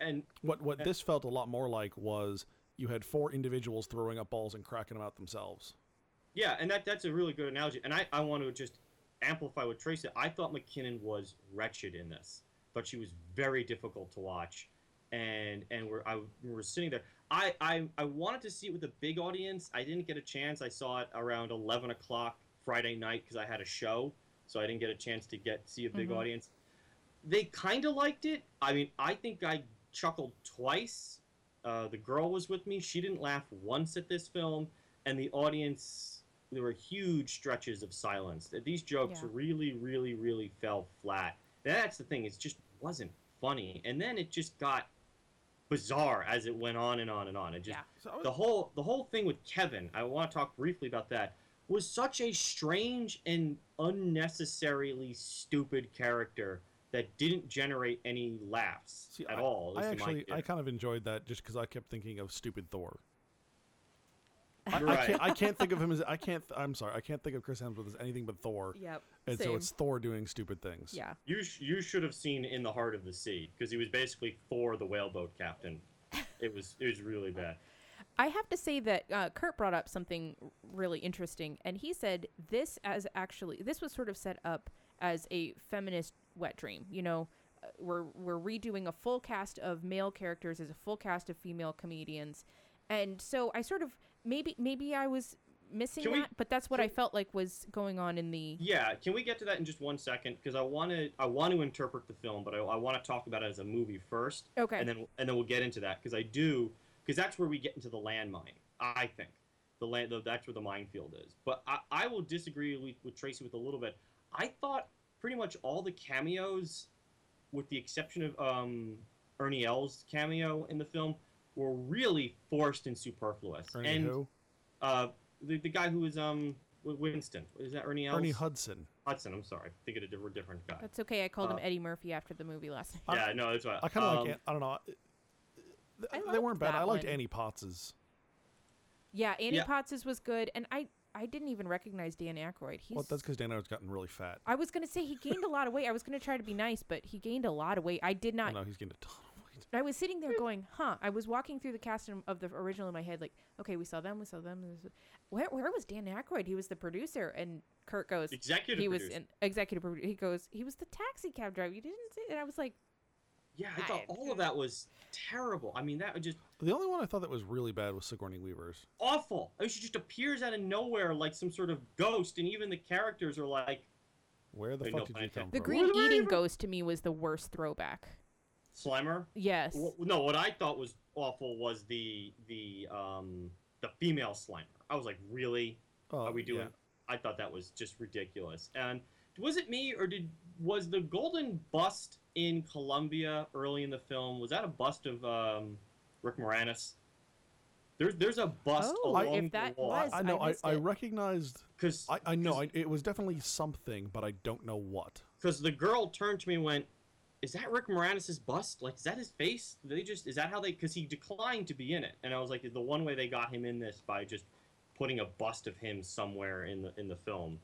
and What what this felt a lot more like was you had four individuals throwing up balls and cracking them out themselves. Yeah, and that that's a really good analogy. And I, I want to just amplify what Tracy said. I thought McKinnon was wretched in this. Thought she was very difficult to watch. And and we're I we were sitting there. I, I I wanted to see it with a big audience. I didn't get a chance. I saw it around eleven o'clock Friday night because I had a show, so I didn't get a chance to get see a big Mhm. audience. They kind of liked it. I mean, I think I chuckled twice. Uh, the girl was with me. She didn't laugh once at this film, and the audience there were huge stretches of silence. These jokes Yeah. really, really, really fell flat. That's the thing; it just wasn't funny. And then it just got bizarre as it went on and on and on. It just Yeah. So was- the whole the whole thing with Kevin. I want to talk briefly about that. Was such a strange and unnecessarily stupid character that didn't generate any laughs See, at all. at I least in my actually I kind of enjoyed that just because I kept thinking of stupid Thor. I, I can't I can't think of him as I can't I'm sorry I can't think of Chris Hemsworth as anything but Thor, Yep. and so it's Thor doing stupid things. yeah. You sh- you should have seen in the heart of the sea because he was basically Thor, the whaleboat captain. It was it was really bad. I have to say that uh, Kurt brought up something really interesting, and he said this as actually this was sort of set up as a feminist wet dream. You know, uh, we're we're redoing a full cast of male characters as a full cast of female comedians, and so I sort of maybe maybe I was missing Can we- that, but that's what I felt like was going on in the. Yeah, can we get to that in just one second? Because I want to I want to interpret the film, but I, I want to talk about it as a movie first, Okay. and then and then we'll get into that because I do because that's where we get into the landmine. I think the land the, that's where the minefield is. But I, I will disagree with, with Tracy with a little bit. I thought pretty much all the cameos, with the exception of um, Ernie Els cameo in the film, were really forced and superfluous. Ernie and who? uh, the, the guy who was um Winston is that Ernie Els? Ernie Hudson. Hudson. I'm sorry, thinking of a different, different guy. That's okay. I called him Uh, Eddie Murphy after the movie last night. Yeah, no, that's right. I kind of Um, like I don't know. I they weren't bad. I liked one. Annie Potts's. Yeah, Annie Yeah. Potts' was good, and I I didn't even recognize Dan Aykroyd. He's Well, that's because Dan Aykroyd's gotten really fat. I was gonna say he gained a lot of weight. I was gonna try to be nice, but he gained a lot of weight. I did I not. know he's getting a ton of. I was sitting there hmm. going, "Huh." I was walking through the cast of the original in my head, like, "Okay, we saw them, we saw them." Where where was Dan Aykroyd? He was the producer, and Kurt goes, executive "He was an executive producer." He goes, "He was the taxi cab driver." You didn't say, and I was like, Yeah, I thought I- all of that was terrible. I mean, that was just The only one I thought that was really bad was Sigourney Weaver's. awful. I mean, she just appears out of nowhere like some sort of ghost, and even the characters are like Where the fuck no, did you come from?" the? Green Eating Ghost to me was the worst throwback. Slimer. Yes. Wh- No, what I thought was awful was the the um the female Slimer. I was like, really? Oh, Are we doing? yeah. I thought that was just ridiculous. And was it me or did was the golden bust in Columbia early in the film? Was that a bust of um, Rick Moranis? There's there's a bust Oh, along if that the wall. was- I know. I I, I, recognized. because I, I know. I, it was definitely something, but I don't know what. because the girl turned to me and went, "Is that Rick Moranis' bust? Like, is that his face? They just is that how they? Because he declined to be in it, and I was like, the one way they got him in this by just putting a bust of him somewhere in the in the film.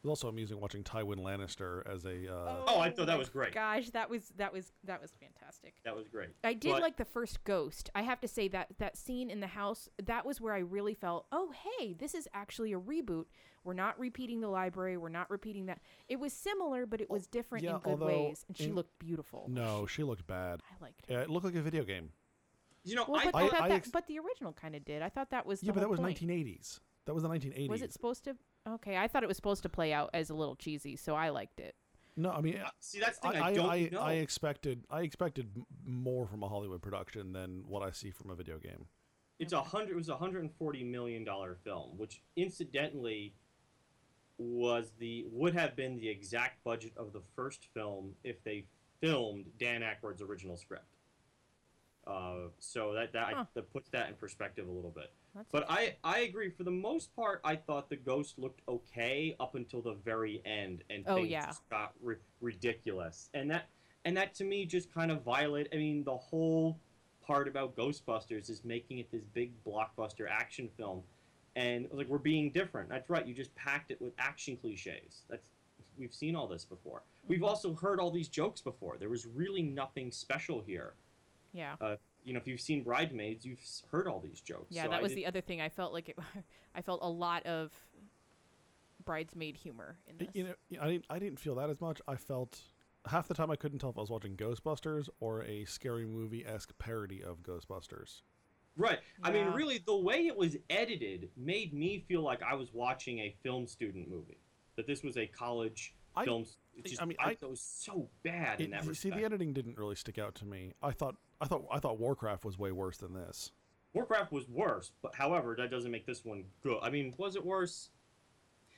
It was also amusing watching Tywin Lannister as a. Uh, Oh, I thought that was great. Gosh, that was that was that was fantastic. That was great. I did But- like the first ghost. I have to say that that scene in the house, that was where I really felt, oh hey, this is actually a reboot. We're not repeating the library. We're not repeating that. It was similar, but it was different yeah, in good although ways, and she in- looked beautiful. No, she looked bad. I liked her. Yeah, it looked like a video game. You know, Well, I but I, I- thought I that, ex- but the original kind of did. I thought that was the Yeah, but that was point. 1980s. That was the 1980s. Was it supposed to? Okay, I thought it was supposed to play out as a little cheesy, so I liked it. No, I mean, see that's the I, thing. I, I, don't I, know. I expected I expected more from a Hollywood production than what I see from a video game. it's a hundred. It was a hundred and forty million dollar film, which incidentally was the would have been the exact budget of the first film if they filmed Dan Aykroyd's original script. Uh, so that that, Huh. that puts that in perspective a little bit. That's But I, I agree. For the most part, I thought the ghost looked okay up until the very end, and Oh, things yeah. just got ri- ridiculous. And that and that to me just kind of violated. I mean, the whole part about Ghostbusters is making it this big blockbuster action film, and like we're being different. That's right. You just packed it with action cliches. That's we've seen all this before. We've Mhm. also heard all these jokes before. There was really nothing special here. yeah. You know, if you've seen Bridesmaids, you've heard all these jokes. Yeah, So that I was did- the other thing. I felt like it. I felt a lot of bridesmaid humor in Y- this. You know, y- I didn't I didn't feel that as much. I felt half the time I couldn't tell if I was watching Ghostbusters or a scary movie esque parody of Ghostbusters. Right. I mean, really, the way it was edited made me feel like I was watching a film student movie. That this was a college I- film. It's just, I mean, I, I- it was so bad in that you see, the editing didn't really stick out to me. I thought I thought I thought Warcraft was way worse than this. Warcraft was worse, but however, that doesn't make this one good. I mean, was it worse?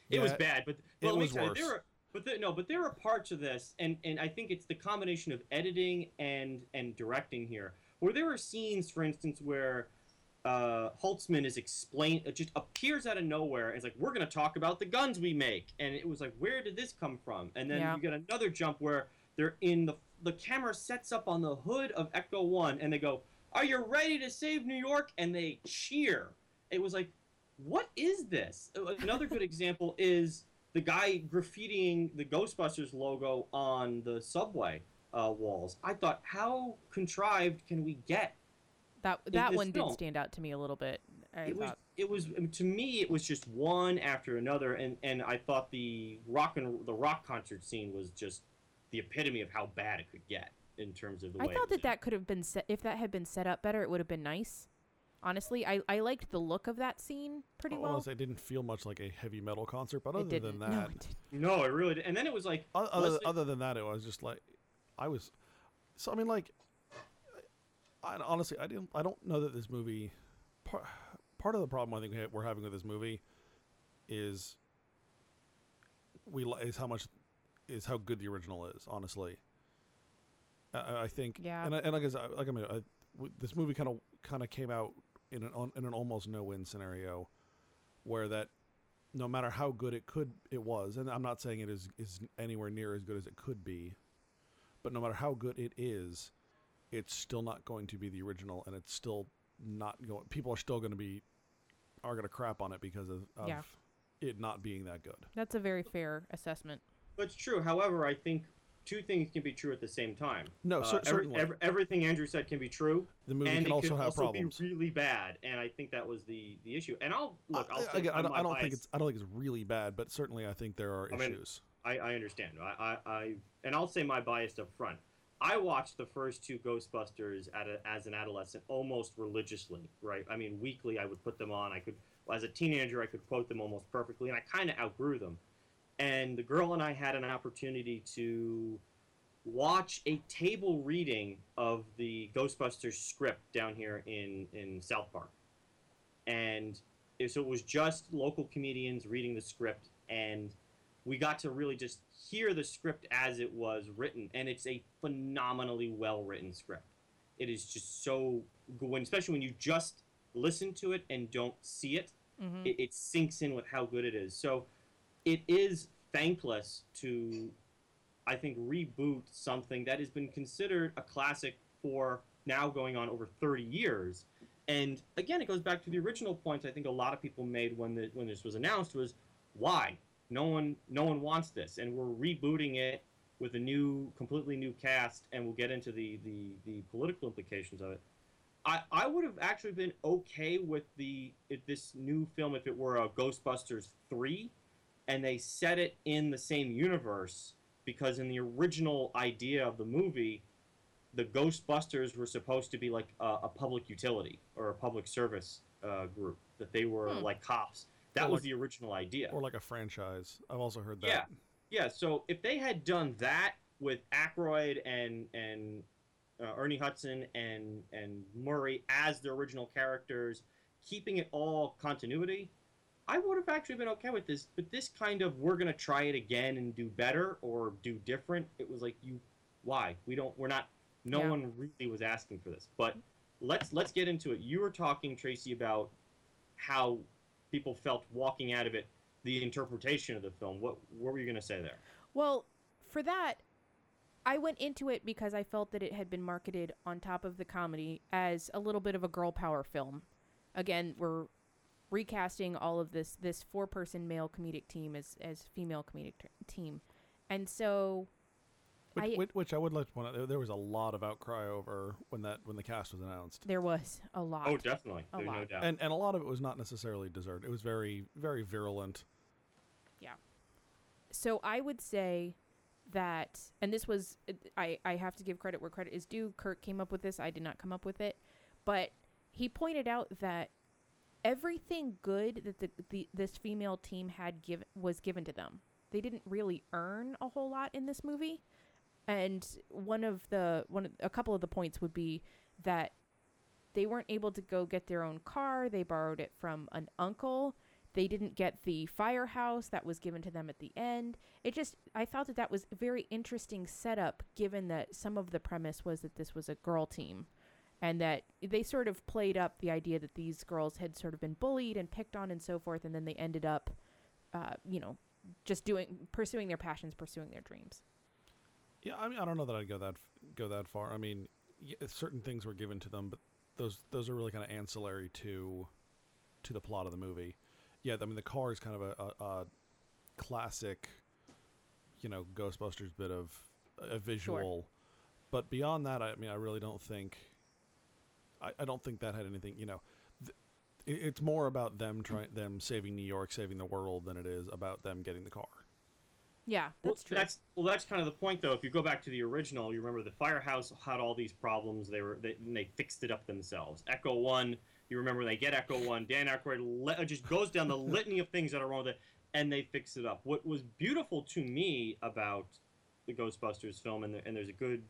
It was bad, but, it let me was tell you, worse. there are, but there, no, but there are parts of this, and and I think it's the combination of editing and and directing here, where there are scenes, for instance, where uh, Holtzmann is explain it just appears out of nowhere. And it's like we're going to talk about the guns we make, and it was like, where did this come from? And then Yeah. you get another jump where they're in the the camera sets up on the hood of Ecto-1, and they go, "Are you ready to save New York?" And they cheer. It was like, what is this? Uh, Another good example is the guy graffitiing the Ghostbusters logo on the subway uh, walls. I thought, how contrived can we get? That that one film. did stand out to me a little bit. I it was it was to me it was just one after another and and I thought the rock and the rock concert scene was just the epitome of how bad it could get in terms of the I way thought it was that that could have been set if that had been set up better. It would have been nice. Honestly, I, I liked the look of that scene pretty well. wanna say it didn't feel much like a heavy metal concert, but other than that, No, it didn't. no it really did. and then it was like other, Leslie- other than that, it was just like I was. So I mean, like, I, honestly, I didn't. I don't know that this movie. Part, part of the problem I think we ha- we're having with this movie is we li- is how much is how good the original is. Honestly, I- I, think. Yeah. And, I, and like I said, like I mean, I, w- this movie kind of kind of came out in an on- in an almost no win scenario, where that no matter how good it could it was, and I'm not saying it is is anywhere near as good as it could be, but no matter how good it is, it's still not going to be the original, and it's still not going. People are still going to be are going to crap on it because of, of Yeah. it not being that good. That's a very fair assessment. It's true. However, I think two things can be true at the same time. No, Uh, cer- every- certainly every- everything Andrew said can be true, the movie and can it also could have also problems. be really bad. And I think that was the the issue. And I'll look. I'll I, again, I don't, I don't think it's I don't think it's really bad, but certainly I think there are I mean, issues. I, I understand. I, I, I and I'll say my bias up front. I watched the first two Ghostbusters at a, as an adolescent almost religiously, right? I mean, weekly I would put them on. I could, as a teenager, I could quote them almost perfectly, and I kind of outgrew them. And the girl and I had an opportunity to watch a table reading of the Ghostbusters script down here in in South Park, and it- so it was just local comedians reading the script and we got to really just hear the script as it was written, and it's a phenomenally well written script. It is just so good, especially when you just listen to it and don't see it. hmm It, it sinks in with how good it is. So it is thankless to, I think, reboot something that has been considered a classic for now going on over 30 years. And again, it goes back to the original point I think a lot of people made when the, when this was announced was why no one no one wants this, and we're rebooting it with a new, completely new cast, and we'll get into the the, the political implications of it. I, I would have actually been okay with the this new film if it were a Ghostbusters three, and they set it in the same universe because in the original idea of the movie, the Ghostbusters were supposed to be like a, a public utility or a public service uh, group that they were Hmm. like cops. That Or was like- the original idea. Or like a franchise. I've also heard that. Yeah. Yeah, so if they had done that with Aykroyd and and uh, Ernie Hudson and and Murray as the original characters, keeping it all continuity, I would have actually been okay with this. But this kind of we're gonna try it again and do better or do different. It was like you, why we don't we're not. No Yeah. one really was asking for this. But let's let's get into it. You were talking Tracy about how people felt walking out of it the interpretation of the film. What what were you gonna say there? Well, for that, I went into it because I felt that it had been marketed on top of the comedy as a little bit of a girl power film. Again, we're recasting all of this this four person male comedic team as as female comedic t- team, and so Which, I- which, which I would like to point out, there, there was a lot of outcry over when that when the cast was announced, there was a lot. Oh, definitely. A There's no lot. doubt. and and a lot of it was not necessarily deserved. It was very very virulent. Yeah. So I would say that, and this was, I, I have to give credit where credit is due. Kirk came up with this. I did not come up with it. But he pointed out that everything good that the, the this female team had given was given to them. They didn't really earn a whole lot in this movie. And one of the one of, a couple of the points would be that they weren't able to go get their own car. They borrowed it from an uncle. They didn't get the firehouse that was given to them at the end. It just, I thought that that was a very interesting setup given that some of the premise was that this was a girl team and that they sort of played up the idea that these girls had sort of been bullied and picked on and so forth. And then they ended up, uh, you know, just doing, pursuing their passions, pursuing their dreams. Yeah, I mean, I don't know that I'd go that go that far. I mean, yeah, certain things were given to them, but those those are really kind of ancillary to to the plot of the movie. Yeah, I mean, the car is kind of a, a, a classic, you know, Ghostbusters bit of a visual, but beyond that, I mean, I really don't think. I, I don't think that had anything. You know, th- it's more about them trying them saving New York, saving the world, than it is about them getting the car. Yeah, Well, that's true. That's well, that's kind of the point, though. If you go back to the original, you remember the firehouse had all these problems. They were they, and they fixed it up themselves. Ecto-1, you remember they get Ecto-1. Dan Aykroyd le- uh, just goes down the litany of things that are wrong with it, and they fix it up. What was beautiful to me about the Ghostbusters film, and, the, and there's a good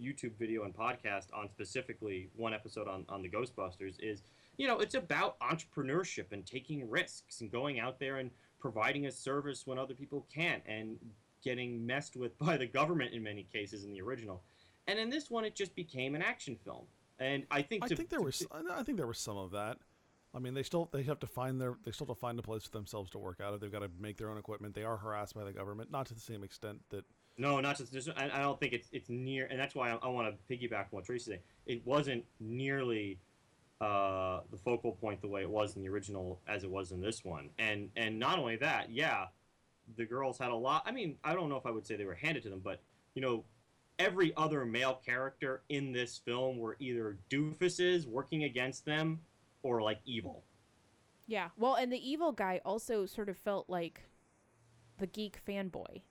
YouTube video and podcast on specifically one episode on, on the Ghostbusters is, you know, it's about entrepreneurship and taking risks and going out there and providing a service when other people can't and getting messed with by the government in many cases in the original. And in this one, it just became an action film. And I think I think there to- was I think there was some of that. I mean, they still they have to find their they still have to find a place for themselves to work out of. They've got to make their own equipment. They are harassed by the government, not to the same extent that No, not just. Just, I, I don't think it's it's near, and that's why I, I want to piggyback on what Tracy said. It wasn't nearly uh, the focal point the way it was in the original as it was in this one, and and not only that, yeah, the girls had a lot. I mean, I don't know if I would say they were handed to them, but you know, every other male character in this film were either doofuses working against them or like evil. yeah. Well, and the evil guy also sort of felt like the geek fanboy.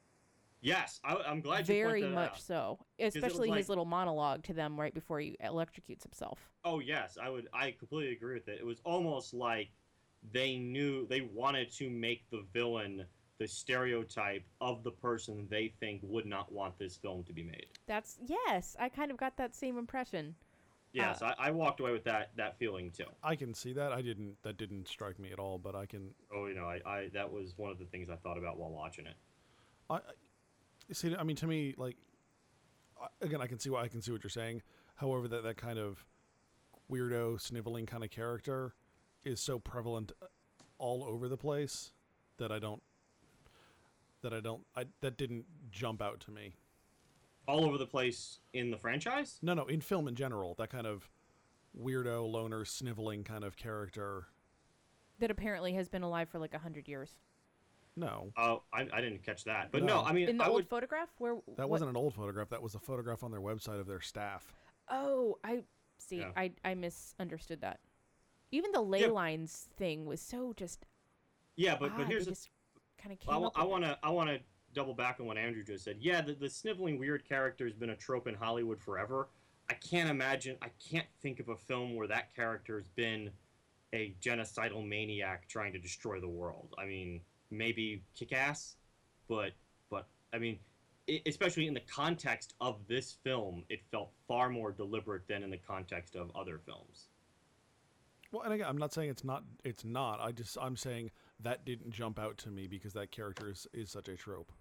Yes, I, I'm glad you Very that much out. so. Especially like- his little monologue to them right before he electrocutes himself. Oh yes, I would. I completely agree with it. It was almost like they knew they wanted to make the villain the stereotype of the person they think would not want this film to be made. That's yes, I kind of got that same impression. Yes, uh, I, I walked away with that that feeling too. I can see that. I didn't that didn't strike me at all, but I can Oh, you know, I, I that was one of the things I thought about while watching it. I, I see. I mean, to me, like again, I can see what I can see what you're saying. However, that that kind of weirdo, sniveling kind of character is so prevalent uh, all over the place that I don't that I don't I that didn't jump out to me. All over the place in the franchise. No, no, in film in general, that kind of weirdo, loner, sniveling kind of character. That apparently has been alive for like a hundred years. No, Oh, I, I didn't catch that, but no, No. I mean, In the I old would. photograph, where that what- wasn't an old photograph. That was a photograph on their website of their staff. Oh, I see. Yeah. I I misunderstood that. Even the ley Yeah. lines thing was so just. Yeah, but but odd. here's they the just kind of came I, wa- up I with it. want to I want to double back on what Andrew just said. Yeah, the, the sniveling weird character has been a trope in Hollywood forever. I can't imagine. I can't think of a film where that character has been a genocidal maniac trying to destroy the world. I mean, maybe Kick-Ass, but but I mean, i especially in the context of this film, it felt far more deliberate than in the context of other films. Well, and again, I'm not saying it's not. It's not. I just I'm saying that didn't jump out to me because that character is, is such a trope.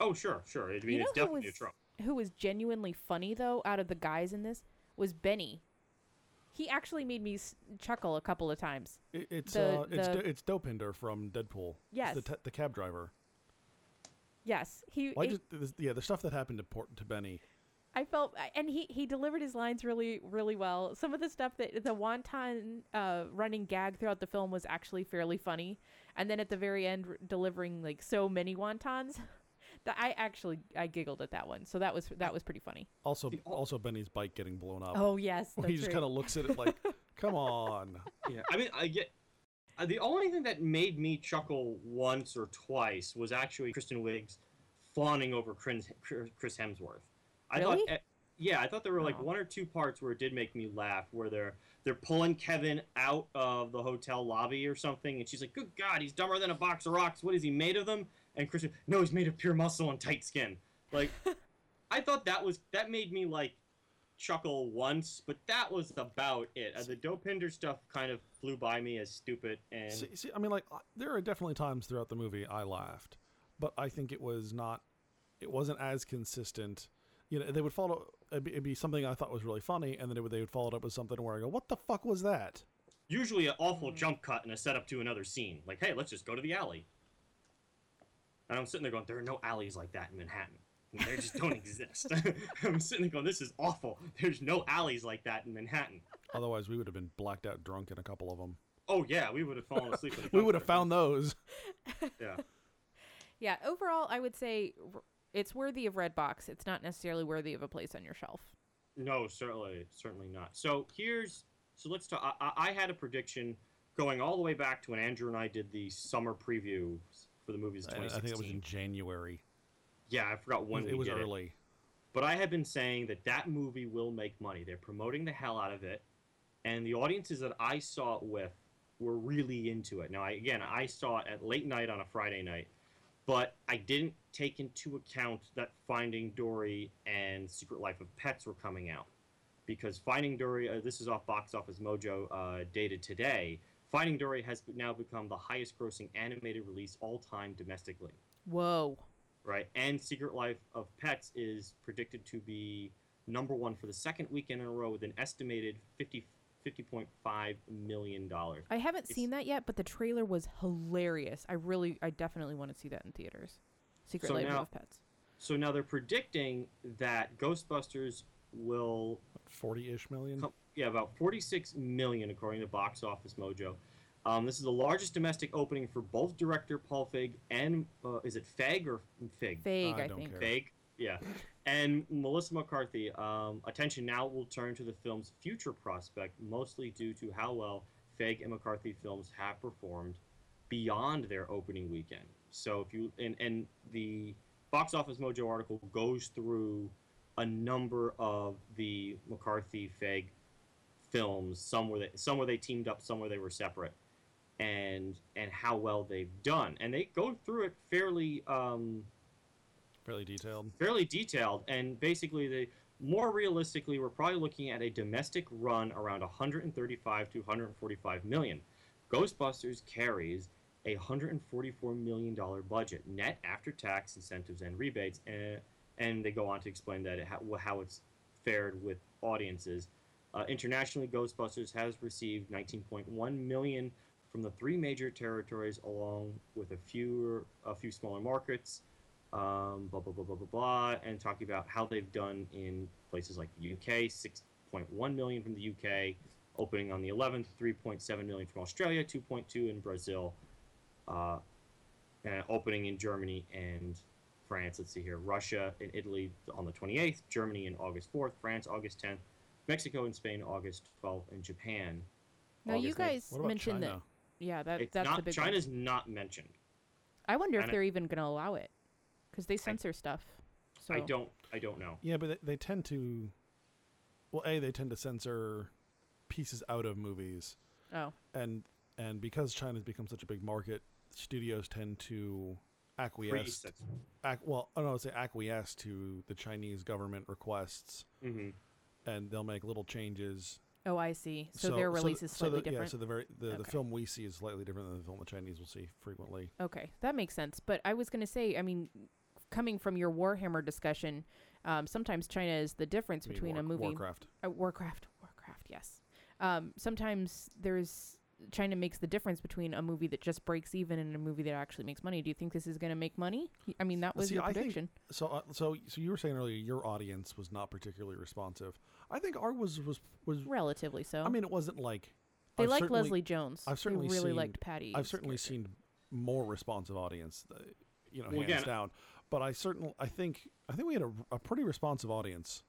Oh, sure, sure. I mean, you know it's definitely was a trope. who was genuinely funny though out of the guys in this was Benny. He actually made me s- chuckle a couple of times. It, it's The- uh, it's the- Do- it's Dopinder from Deadpool. Yes. the, the cab driver. Yes, he. Why it- just yeah the stuff that happened to Port to Benny. I felt, and he he delivered his lines really really well. Some of the stuff that the wonton uh, running gag throughout the film was actually fairly funny, and then at the very end, r- delivering like so many wontons. That I actually I giggled at that one, so that was that was pretty funny. Also also Benny's bike getting blown up. Oh yes, Where he just kind of looks at it like, come on. Yeah, I mean, I get uh, the only thing that made me chuckle once or twice was actually Kristen Wiig's fawning over Chris, Chris Hemsworth. I Really? thought, yeah, I thought there were like Oh. one or two parts where it did make me laugh, where they're they're pulling Kevin out of the hotel lobby or something, and she's like, "Good God, he's dumber than a box of rocks. What is he made of them?" And Kristen, "No, he's made of pure muscle and tight skin." Like, I thought that was that made me like chuckle once, but that was about it. Uh, the Dopinder stuff kind of flew by me as stupid, and See, see, I mean, like, there are definitely times throughout the movie I laughed, but I think it was not, it wasn't as consistent. You know, they would follow, it'd be, it'd be something I thought was really funny, and then it would, they would follow it up with something where I go, what the fuck was that? usually an awful Mm. jump cut and a setup to another scene. Like, hey, let's just go to the alley. And I'm sitting there going, there are no alleys like that in Manhattan. They just don't exist. I'm sitting there going, this is awful. There's no alleys like that in Manhattan. Otherwise, we would have been blacked out drunk in a couple of them. Oh yeah, we would have fallen asleep. We would have found those. Yeah. Yeah, overall, I would say it's worthy of Redbox. It's not necessarily worthy of a place on your shelf. No, certainly, certainly not. So here's so let's talk. I, I I had a prediction going all the way back to when Andrew and I did the summer previews for the movies I, I think it was in January. yeah, I forgot when it was early. But I have been saying that that movie will make money. They're promoting the hell out of it, and the audiences that I saw it with were really into it. Now, I, again, I saw it at late night on a Friday night, but I didn't take into account that Finding Dory and Secret Life of Pets were coming out, because Finding Dory. Uh, this is off Box Office Mojo uh, dated today. Finding Dory has now become the highest-grossing animated release all time domestically Whoa. right? And Secret Life of Pets is predicted to be number one for the second weekend in a row with an estimated 50, 50.5 million dollars. I haven't It's- seen that yet, but the trailer was hilarious. I really, I definitely want to see that in theaters. Secret So Life now- of Pets. So now they're predicting that Ghostbusters will, Forty-ish million. come, yeah, about 46 million according to Box Office Mojo. Um, this is the largest domestic opening for both director Paul Feig and uh, is it Feig or Fig? Vague, I I, don't think. care. Fake, yeah. And Melissa McCarthy. Um, attention now will turn to the film's future prospect, mostly due to how well Feig and McCarthy films have performed beyond their opening weekend. So if you and and the Box Office Mojo article goes through a number of the McCarthy Feig films. Some where they some where they teamed up, some where they were separate, and and how well they've done. And they go through it fairly. Um, Fairly detailed. fairly detailed and basically the more realistically we're probably looking at a domestic run around 135 to 145 million ghostbusters carries a 144 million dollar budget net after tax incentives and rebates and, and they go on to explain that it, how, how it's fared with audiences uh, internationally ghostbusters has received 19.1 million from the three major territories along with a few a few smaller markets um, blah blah blah blah blah blah, and talking about how they've done in places like the UK, 6.1 million from the UK, opening on the 11th, 3.7 million from Australia, 2.2 in Brazil, uh, and opening in Germany and France. Let's see here, Russia and Italy on the 28th, Germany in August 4th, France August 10th, Mexico and Spain August 12th, and Japan. Now you August 9th. guys What mentioned China? that. Yeah, that It's that's not the big one. China's not mentioned. I wonder if they're even going to allow it because they censor stuff. So I don't. I don't know. Yeah, but they, they tend to. Well, a they tend to censor pieces out of movies, Oh, and and because China's become such a big market, studios tend to acquiesce. Ac- well, I don't know, say acquiesce to the Chinese government requests, mhm. And they'll make little changes. oh, I see. So, their the- release is so slightly the, different. Yeah, so the very the, the film we see is slightly different than the film the Chinese will see frequently. Okay, that makes sense. But I was going to say, I mean, coming from your Warhammer discussion, um, sometimes China is the difference I mean, between War- a movie. Warcraft. Uh, Warcraft, Warcraft, yes. Um, sometimes there's China makes the difference between a movie that just breaks even and a movie that actually makes money. Do you think this is going to make money? I mean, that was See, your I think- prediction. So, uh, so, so you were saying earlier your audience was not particularly responsive. I think our was was was. Relatively so. I mean, it wasn't like they I've like Leslie Jones. I've certainly they really seen- liked Patty. I've certainly seen more responsive audience, uh, you know, Well, hands again- down. But I certainly, I think, I think we had a, a pretty responsive audience.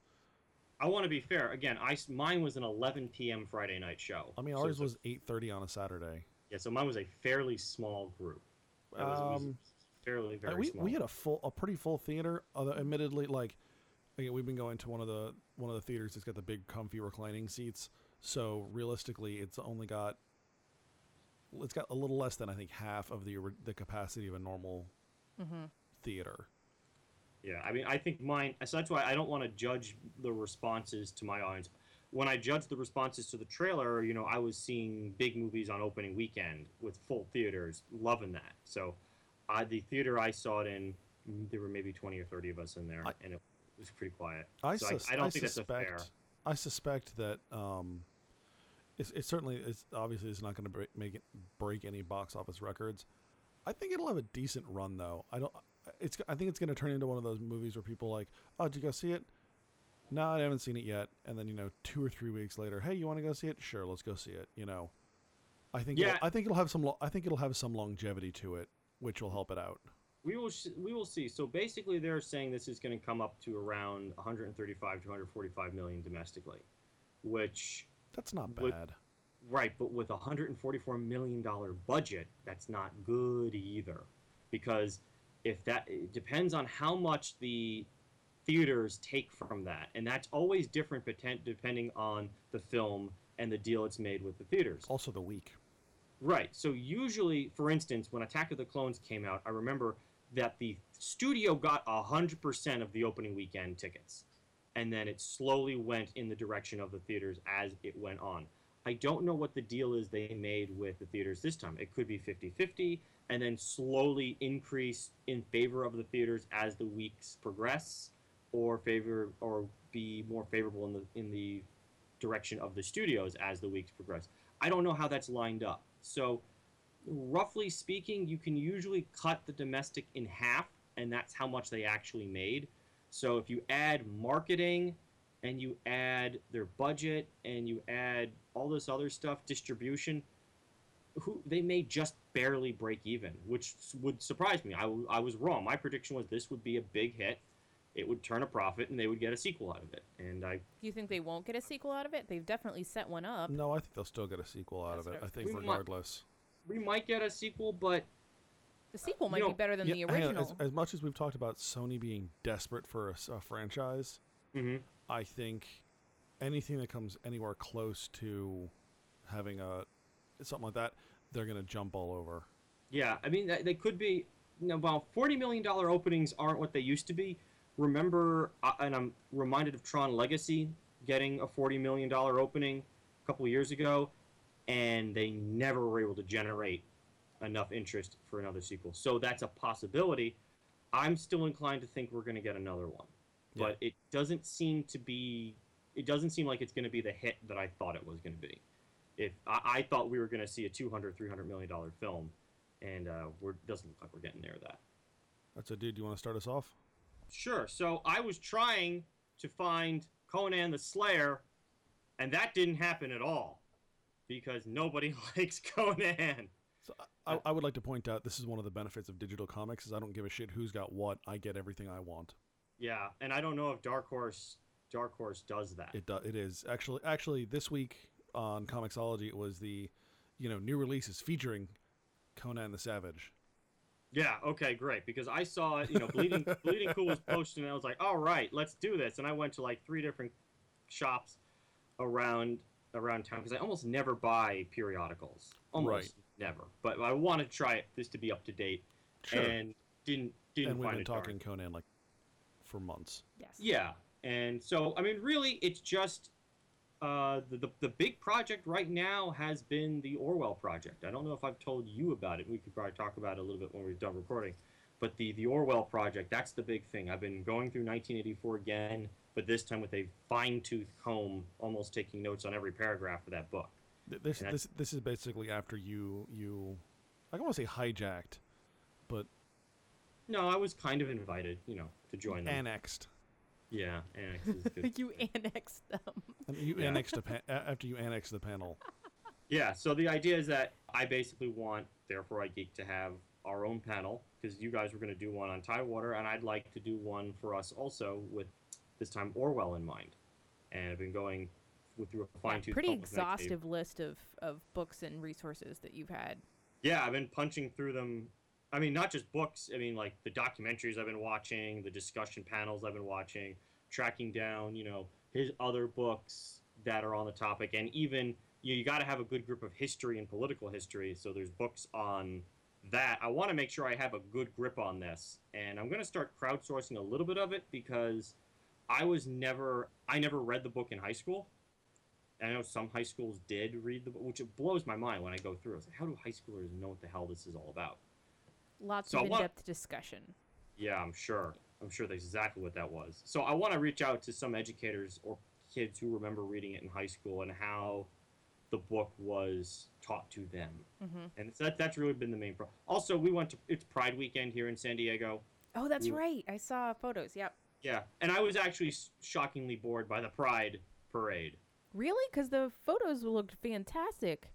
I want to be fair. Again, I mine was an 11 p.m. Friday night show. I mean, ours it's a- was eight thirty on a Saturday. yeah. So mine was a fairly small group. It was, it was Um, fairly very we small. we had a full, a pretty full theater. Although, admittedly, like, again, we've been going to one of the one of the theaters that's got the big, comfy reclining seats. So realistically, it's only got, it's got a little less than I think half of the the capacity of a normal hmm theater. Yeah, I mean, I think mine. So that's why I don't want to judge the responses to my audience. When I judged the responses to the trailer, you know, I was seeing big movies on opening weekend with full theaters, loving that. So, uh, the theater I saw it in, mm, there were maybe twenty or thirty of us in there, I- and it was pretty quiet. I, so sus- I, I don't think suspect, that's a fair. I suspect that um, it's, it's certainly it's obviously it's not going to break, make it break any box office records. I think it'll have a decent run though. I don't. It's I think it's going to turn into one of those movies where people like, oh, did you go see it? No, I haven't seen it yet. And then you know, two or three weeks later, hey, you want to go see it? Sure, let's go see it. You know, I think Yeah. it'll, I think it'll have some lo- I think it'll have some longevity to it, which will help it out. We will sh- we will see. So basically, they're saying this is going to come up to around 135 to 145 million domestically, which That's not Would- bad. right, but with a 144 million dollar budget, that's not good either, because if that it depends on how much the theaters take from that, and that's always different depending on the film and the deal it's made with the theaters. Also, the week. Right. So usually, for instance, when Attack of the Clones came out, I remember that the studio got hundred percent of the opening weekend tickets, and then it slowly went in the direction of the theaters as it went on. I don't know what the deal is they made with the theaters this time. It could be 50-50 and then slowly increase in favor of the theaters as the weeks progress or favor or be more favorable in the in the direction of the studios as the weeks progress. I don't know how that's lined up. So, roughly speaking, you can usually cut the domestic in half, and that's how much they actually made. So, if you add marketing and you add their budget and you add all this other stuff, distribution, who they may just barely break even, which would surprise me. I, I was wrong. My prediction was this would be a big hit. It would turn a profit, and they would get a sequel out of it. And I Do you think they won't get a sequel out of it? They've definitely set one up. No, I think they'll still get a sequel out That's of it. I I think thinking. regardless. we might get a sequel, but The sequel might You be better than Yeah, the hang on, original. As, as much as we've talked about Sony being desperate for a franchise, mhm. I think anything that comes anywhere close to having a something like that, they're gonna jump all over. Yeah, I mean, they could be. You know, well, forty million dollar openings aren't what they used to be. Remember, uh, and I'm reminded of Tron Legacy getting a forty million dollar opening a couple of years ago, and they never were able to generate enough interest for another sequel. So that's a possibility. I'm still inclined to think we're going to get another one, Yeah. but it doesn't seem to be. It doesn't seem like it's going to be the hit that I thought it was going to be. If I, I thought we were going to see a 200, 300 million dollar film, and uh, we're doesn't look like we're getting near that. That's a dude. Do you want to start us off? Sure. So I was trying to find Conan the Slayer, and that didn't happen at all because nobody likes Conan. So I, I would like to point out this is one of the benefits of digital comics is I don't give a shit who's got what. I get everything I want. Yeah, and I don't know if Dark Horse Dark Horse does that. It do, it is actually actually this week on Comixology it was the you know new releases featuring Conan the Savage. Yeah. Okay. Great. Because I saw it. You know, Bleeding Bleeding Cool was posting, and I was like, "All right, let's do this." And I went to like three different shops around around town because I almost never buy periodicals. Almost Right. never. But I wanted to try it, this to be up to date, Sure. and didn't didn't and we've find been it darn. talking Conan like for months. yes. Yeah, and so I mean, really, it's just uh, the, the the big project right now has been the Orwell project. I don't know if I've told you about it. We could probably talk about it a little bit when we're done recording. But the the Orwell project, that's the big thing. I've been going through 1984 again, but this time with a fine tooth comb, almost taking notes on every paragraph of that book. This this this is basically after you you I don't want to say hijacked, but No, I was kind of invited, you know, to join them. annexed. Yeah, annex is good. you annexed them. And you Yeah. annexed a pa- after you annexed the panel. Yeah, so the idea is that I basically want, therefore I Geek, to have our own panel because you guys were going to do one on Tidewater, and I'd like to do one for us also with this time Orwell in mind. And I've been going with through a fine tooth pretty comb with Nick Cave. exhaustive list of, of books and resources that you've had. Yeah, I've been punching through them. I mean, not just books. I mean, like the documentaries I've been watching, the discussion panels I've been watching, tracking down, you know, his other books that are on the topic, and even you, know, you got to have a good group of history and political history. So there's books on that. I want to make sure I have a good grip on this, and I'm going to start crowdsourcing a little bit of it because I was never, I never read the book in high school. I know some high schools did read the book, which it blows my mind when I go through. I was like, how do high schoolers know what the hell this is all about? Lots So of in-depth discussion. Yeah, I'm sure. I'm sure that's exactly what that was. So I want to reach out to some educators or kids who remember reading it in high school and how the book was taught to them. hmm And it's, that that's really been the main problem. Also, we went to it's Pride weekend here in San Diego, Oh, that's You- right. I saw photos. Yep. Yeah, and I was actually shockingly bored by the Pride parade. Really? Because the photos looked fantastic.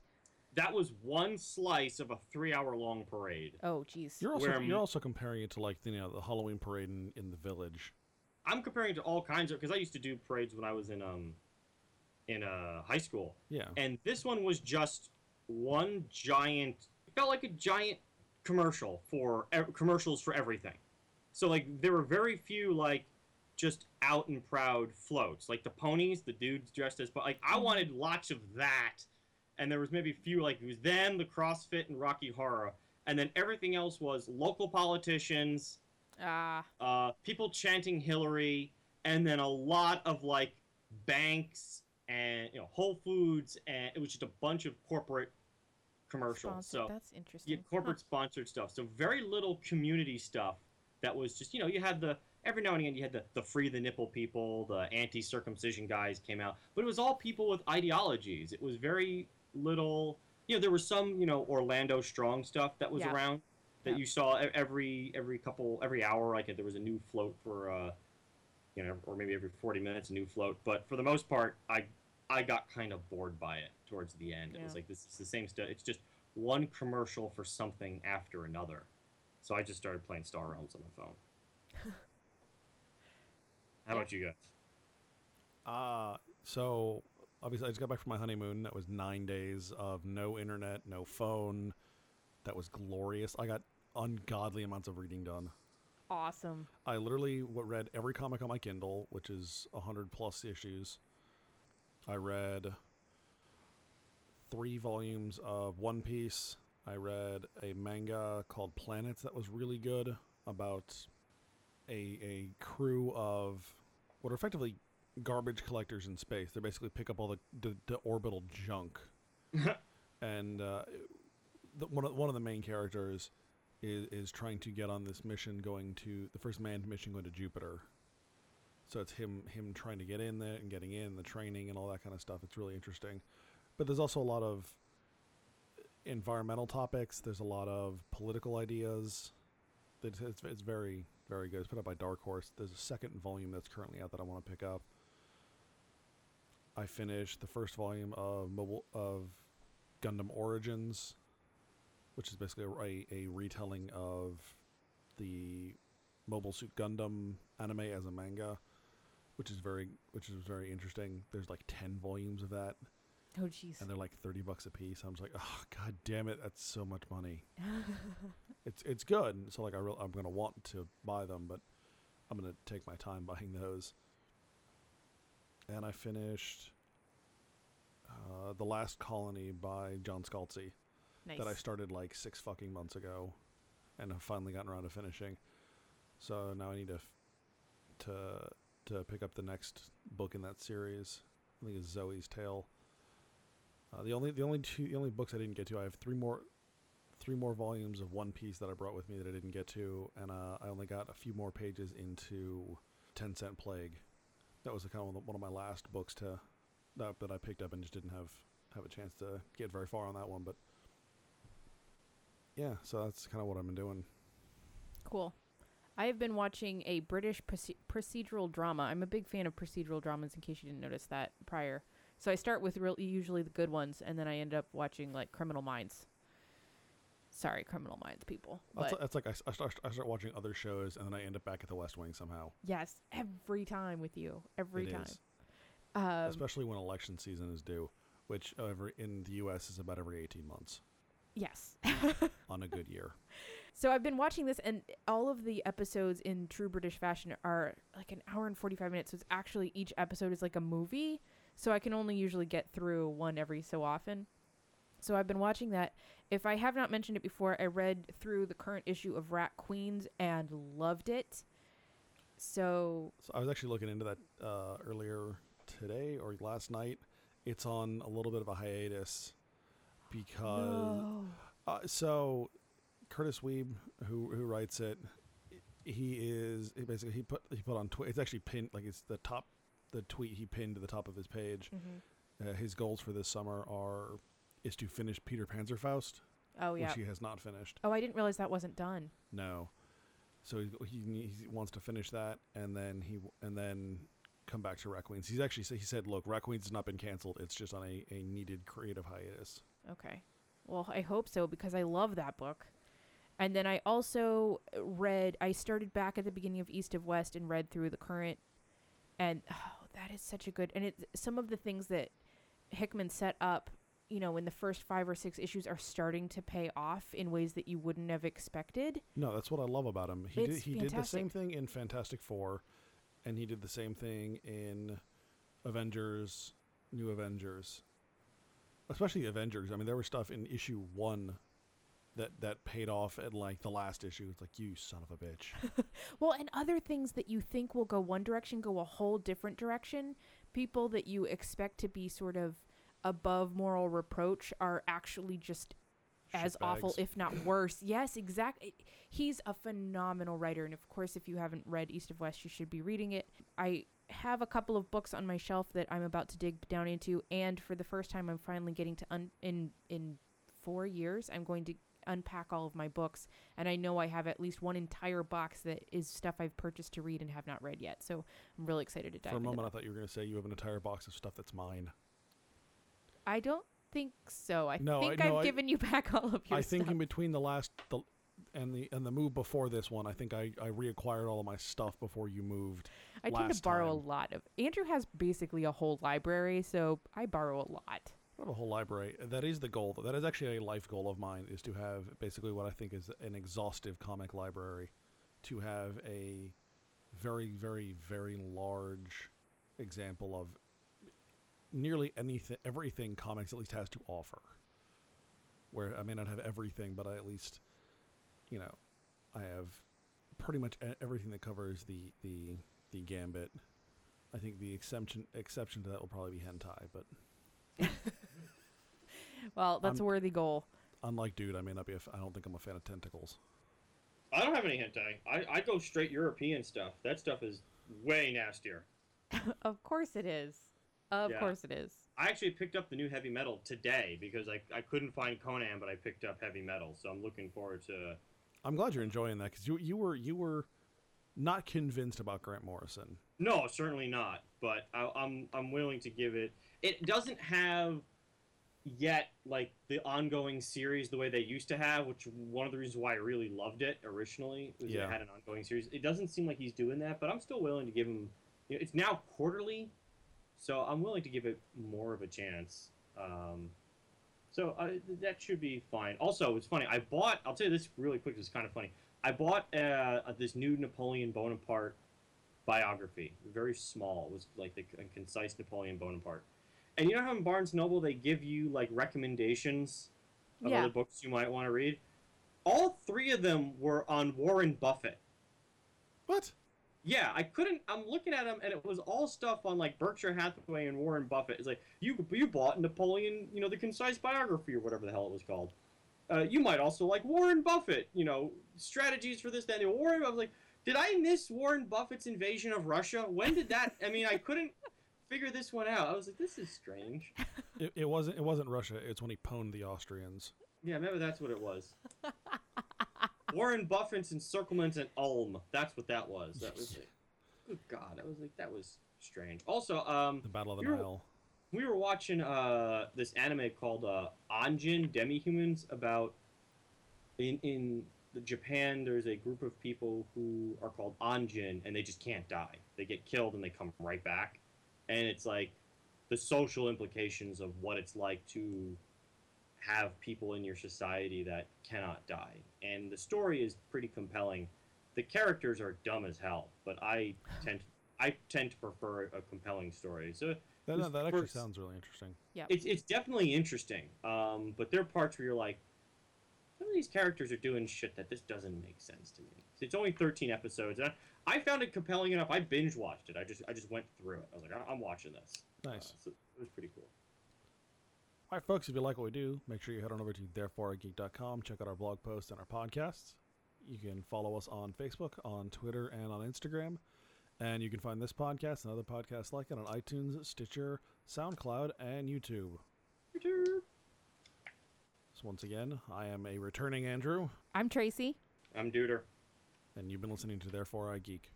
That was one slice of a three-hour-long parade. Oh, jeez. You're also Where you're also comparing it to like you know the Halloween parade in, in the village. I'm comparing it to all kinds of because I used to do parades when I was in um in uh high school, Yeah. and this one was just one giant. It felt like a giant commercial for ev- commercials for everything. So like there were very few like just out and proud floats like the ponies, the dudes dressed as. But like I wanted lots of that, and there was maybe a few like it was them, the CrossFit, and Rocky Horror, and then everything else was local politicians Ah, uh, people chanting Hillary, and then a lot of like banks and you know Whole Foods, and it was just a bunch of corporate commercials. sponsored. So that's interesting. yeah, corporate sponsored stuff. So very little community stuff. That was just you know you had the every now and again you had the the free the nipple people, the anti circumcision guys came out, but it was all people with ideologies. It was very little. You know there was some you know Orlando Strong stuff that was Yeah. around that Yeah. you saw e- every every couple every hour. Like there was a new float for. uh you know, or maybe every 40 minutes a new float. But for the most part, I I got kind of bored by it towards the end. It was like this is the same stuff. It's just one commercial for something after another. So I just started playing Star Realms on my phone. How about you guys? Uh, so obviously I just got back from my honeymoon. That was nine days of no internet, no phone. That was glorious. I got ungodly amounts of reading done. awesome. I literally read every comic on my Kindle, which is a hundred plus issues. I read three volumes of One Piece. I read a manga called Planets that was really good about a a crew of what are effectively garbage collectors in space. They basically pick up all the the, the orbital junk, and uh, the, one of one of the main characters is is trying to get on this mission going to the first manned mission going to Jupiter. So it's him him trying to get in there and getting in the training and all that kind of stuff. It's really interesting, but there's also a lot of environmental topics. There's a lot of political ideas. It's, it's, it's very very good. It's put out by Dark Horse. There's a second volume that's currently out that I want to pick up. I finished the first volume of mobile of Gundam Origins, which is basically a, a, retelling of the Mobile Suit Gundam anime as a manga, which is very which is very interesting. There's like ten volumes of that, Oh, jeez. and they're like thirty bucks a piece. I'm just like, oh god damn it, that's so much money. it's it's good, so like I re- I'm gonna want to buy them, but I'm gonna take my time buying those. And I finished uh, the Last Colony by John Scalzi nice. that I started like six fucking months ago, and have finally gotten around to finishing. So now I need to f- to to pick up the next book in that series. I think it's Zoe's Tale. Uh, the only the only two the only books I didn't get to. I have three more three more volumes of One Piece that I brought with me that I didn't get to, and uh, I only got a few more pages into Ten Cent Plague. That was kind of one of my last books to that, that I picked up and just didn't have have a chance to get very far on that one, but yeah, so that's kind of what I've been doing. Cool. I have been watching a British proce- procedural drama. I'm a big fan of procedural dramas, in case you didn't notice that prior. So I start with real, usually the good ones, and then I end up watching like Criminal Minds. Sorry, Criminal Minds people. That's, But that's like I, I start, I start watching other shows and then I end up back at the West Wing somehow. yes, every time with you, every It time. Um, especially when election season is due, which every in the U.S. is about every 18 months yes. on a good year. So I've been watching this, and all of the episodes in true British fashion are like an hour and 45 minutes. So it's actually each episode is like a movie. So I can only usually get through one every so often. So I've been watching that. If I have not mentioned it before, I read through the current issue of Rat Queens and loved it. So So I was actually looking into that uh, earlier today or last night. It's on a little bit of a hiatus because no. Uh, so Kurtis Wiebe, who who writes it, he is he basically he put he put on twi- it's actually pinned like it's the top the tweet he pinned to the top of his page. Mhm. Uh, his goals for this summer are is to finish Peter Panzerfaust, Oh yeah. which he has not finished. Oh, I didn't realize that wasn't done. No, so he, he he wants to finish that, and then he and then come back to Rat Queens. He's actually he said, "Look, Rat Queens has not been canceled. It's just on a, a needed creative hiatus." Okay. Well, I hope so because I love that book. And then I also read, I started back at the beginning of East of West and read through the current. And oh, that is such a good, and it, some of the things that Hickman set up, you know, in the first five or six issues are starting to pay off in ways that you wouldn't have expected. No, that's what I love about him. He did he did the same thing in Fantastic Four, and he did the same thing in Avengers, New Avengers. Especially Avengers. I mean, there was stuff in issue one that that paid off at like the last issue. It's like you son of a bitch. Well, and other things that you think will go one direction go a whole different direction. People that you expect to be sort of above moral reproach are actually just as awful, if not worse. yes, exactly. Eh, he's a phenomenal writer, and of course, if you haven't read East of West, you should be reading it. I have a couple of books on my shelf that I'm about to dig down into, and for the first time, I'm finally getting to un- in in four years. I'm going to unpack all of my books, and I know I have at least one entire box that is stuff I've purchased to read and have not read yet. So I'm really excited to dive For a moment, I thought you were going to say you have an entire box of stuff that's mine. I don't think so. I No, I- think no, I- given you back all of your stuff. I think stuff. in between the last the and the and the move before this one, I think I I reacquired all of my stuff before you moved. I tend to borrow time. a lot of. Andrew has basically a whole library, so I borrow a lot. I have a whole library. That is the goal. That is actually a life goal of mine. Is to have basically what I think is an exhaustive comic library, to have a very, very, very large example of nearly anything, everything comics at least has to offer. Where I may not have everything, but I at least, you know, I have pretty much e- everything that covers the the the gambit. I think the exception exception to that will probably be hentai, but Well, that's I'm- a worthy goal. unlike dude, I may not be. A f- I don't think I'm a fan of tentacles. I don't have any hentai. I, I go straight European stuff. That stuff is way nastier. of course it is. Of Yeah. course it is. I actually picked up the new heavy metal today because I, I couldn't find Conan, but I picked up heavy metal. So I'm looking forward to. I'm glad you're enjoying that because you you were you were not convinced about Grant Morrison. No, certainly not. But I, I'm I'm willing to give it. It doesn't have yet like the ongoing series the way they used to have, which one of the reasons why I really loved it originally was Yeah. it had an ongoing series. It doesn't seem like he's doing that, but I'm still willing to give him. You know, it's now quarterly, so I'm willing to give it more of a chance. Um, so uh, that should be fine. Also, it's funny. I bought. I'll tell you this really quick. It's kind of funny. I bought uh, this new Napoleon Bonaparte biography. Very small. It was like the a concise Napoleon Bonaparte. And you know how in Barnes Noble they give you like recommendations of Yeah. other books you might want to read? All three of them were on Warren Buffett. What? Yeah, I couldn't. I'm looking at them, and it was all stuff on like Berkshire Hathaway and Warren Buffett. It's like you you bought Napoleon, you know, the concise biography or whatever the hell it was called. Uh, you might also like Warren Buffett, you know, strategies for this, that, and Warren. I was like, did I miss Warren Buffett's invasion of Russia? When did that? I mean, I couldn't figure this one out. I was like, this is strange. It, it wasn't. It wasn't Russia. It's when he pwned the Austrians. Yeah, maybe that's what it was. Warren Buffett's encirclement at Ulm. That's what that was. That was like, good God, I was like, that was strange. Also, um, The Battle of the You're- Nile. we were watching uh this anime called uh Ajin Demi-Humans about in in the Japan there's a group of people who are called Ajin and they just can't die. They get killed and they come right back. And it's like the social implications of what it's like to have people in your society that cannot die. And the story is pretty compelling. The characters are dumb as hell, but I tend I tend to prefer a compelling story. So That, this that actually first- sounds really interesting. Yeah, it's it's definitely interesting. Um, but there are parts where you're like, some of these characters are doing shit that this doesn't make sense to me. It's only 13 episodes. And I, I found it compelling enough. I binge watched it. I just I just went through it. I was like, I- I'm watching this. Nice. Uh, so it was pretty cool. All right, folks, if you like what we do, make sure you head on over to thereforeigeek.com. Check out our blog posts and our podcasts. You can follow us on Facebook, on Twitter, and on Instagram. And you can find this podcast and other podcasts like it on iTunes, Stitcher, SoundCloud, and YouTube. YouTube. So once again, I am a returning Andrew, I'm Tracy. I'm Duder. and you've been listening to Therefore I Geek.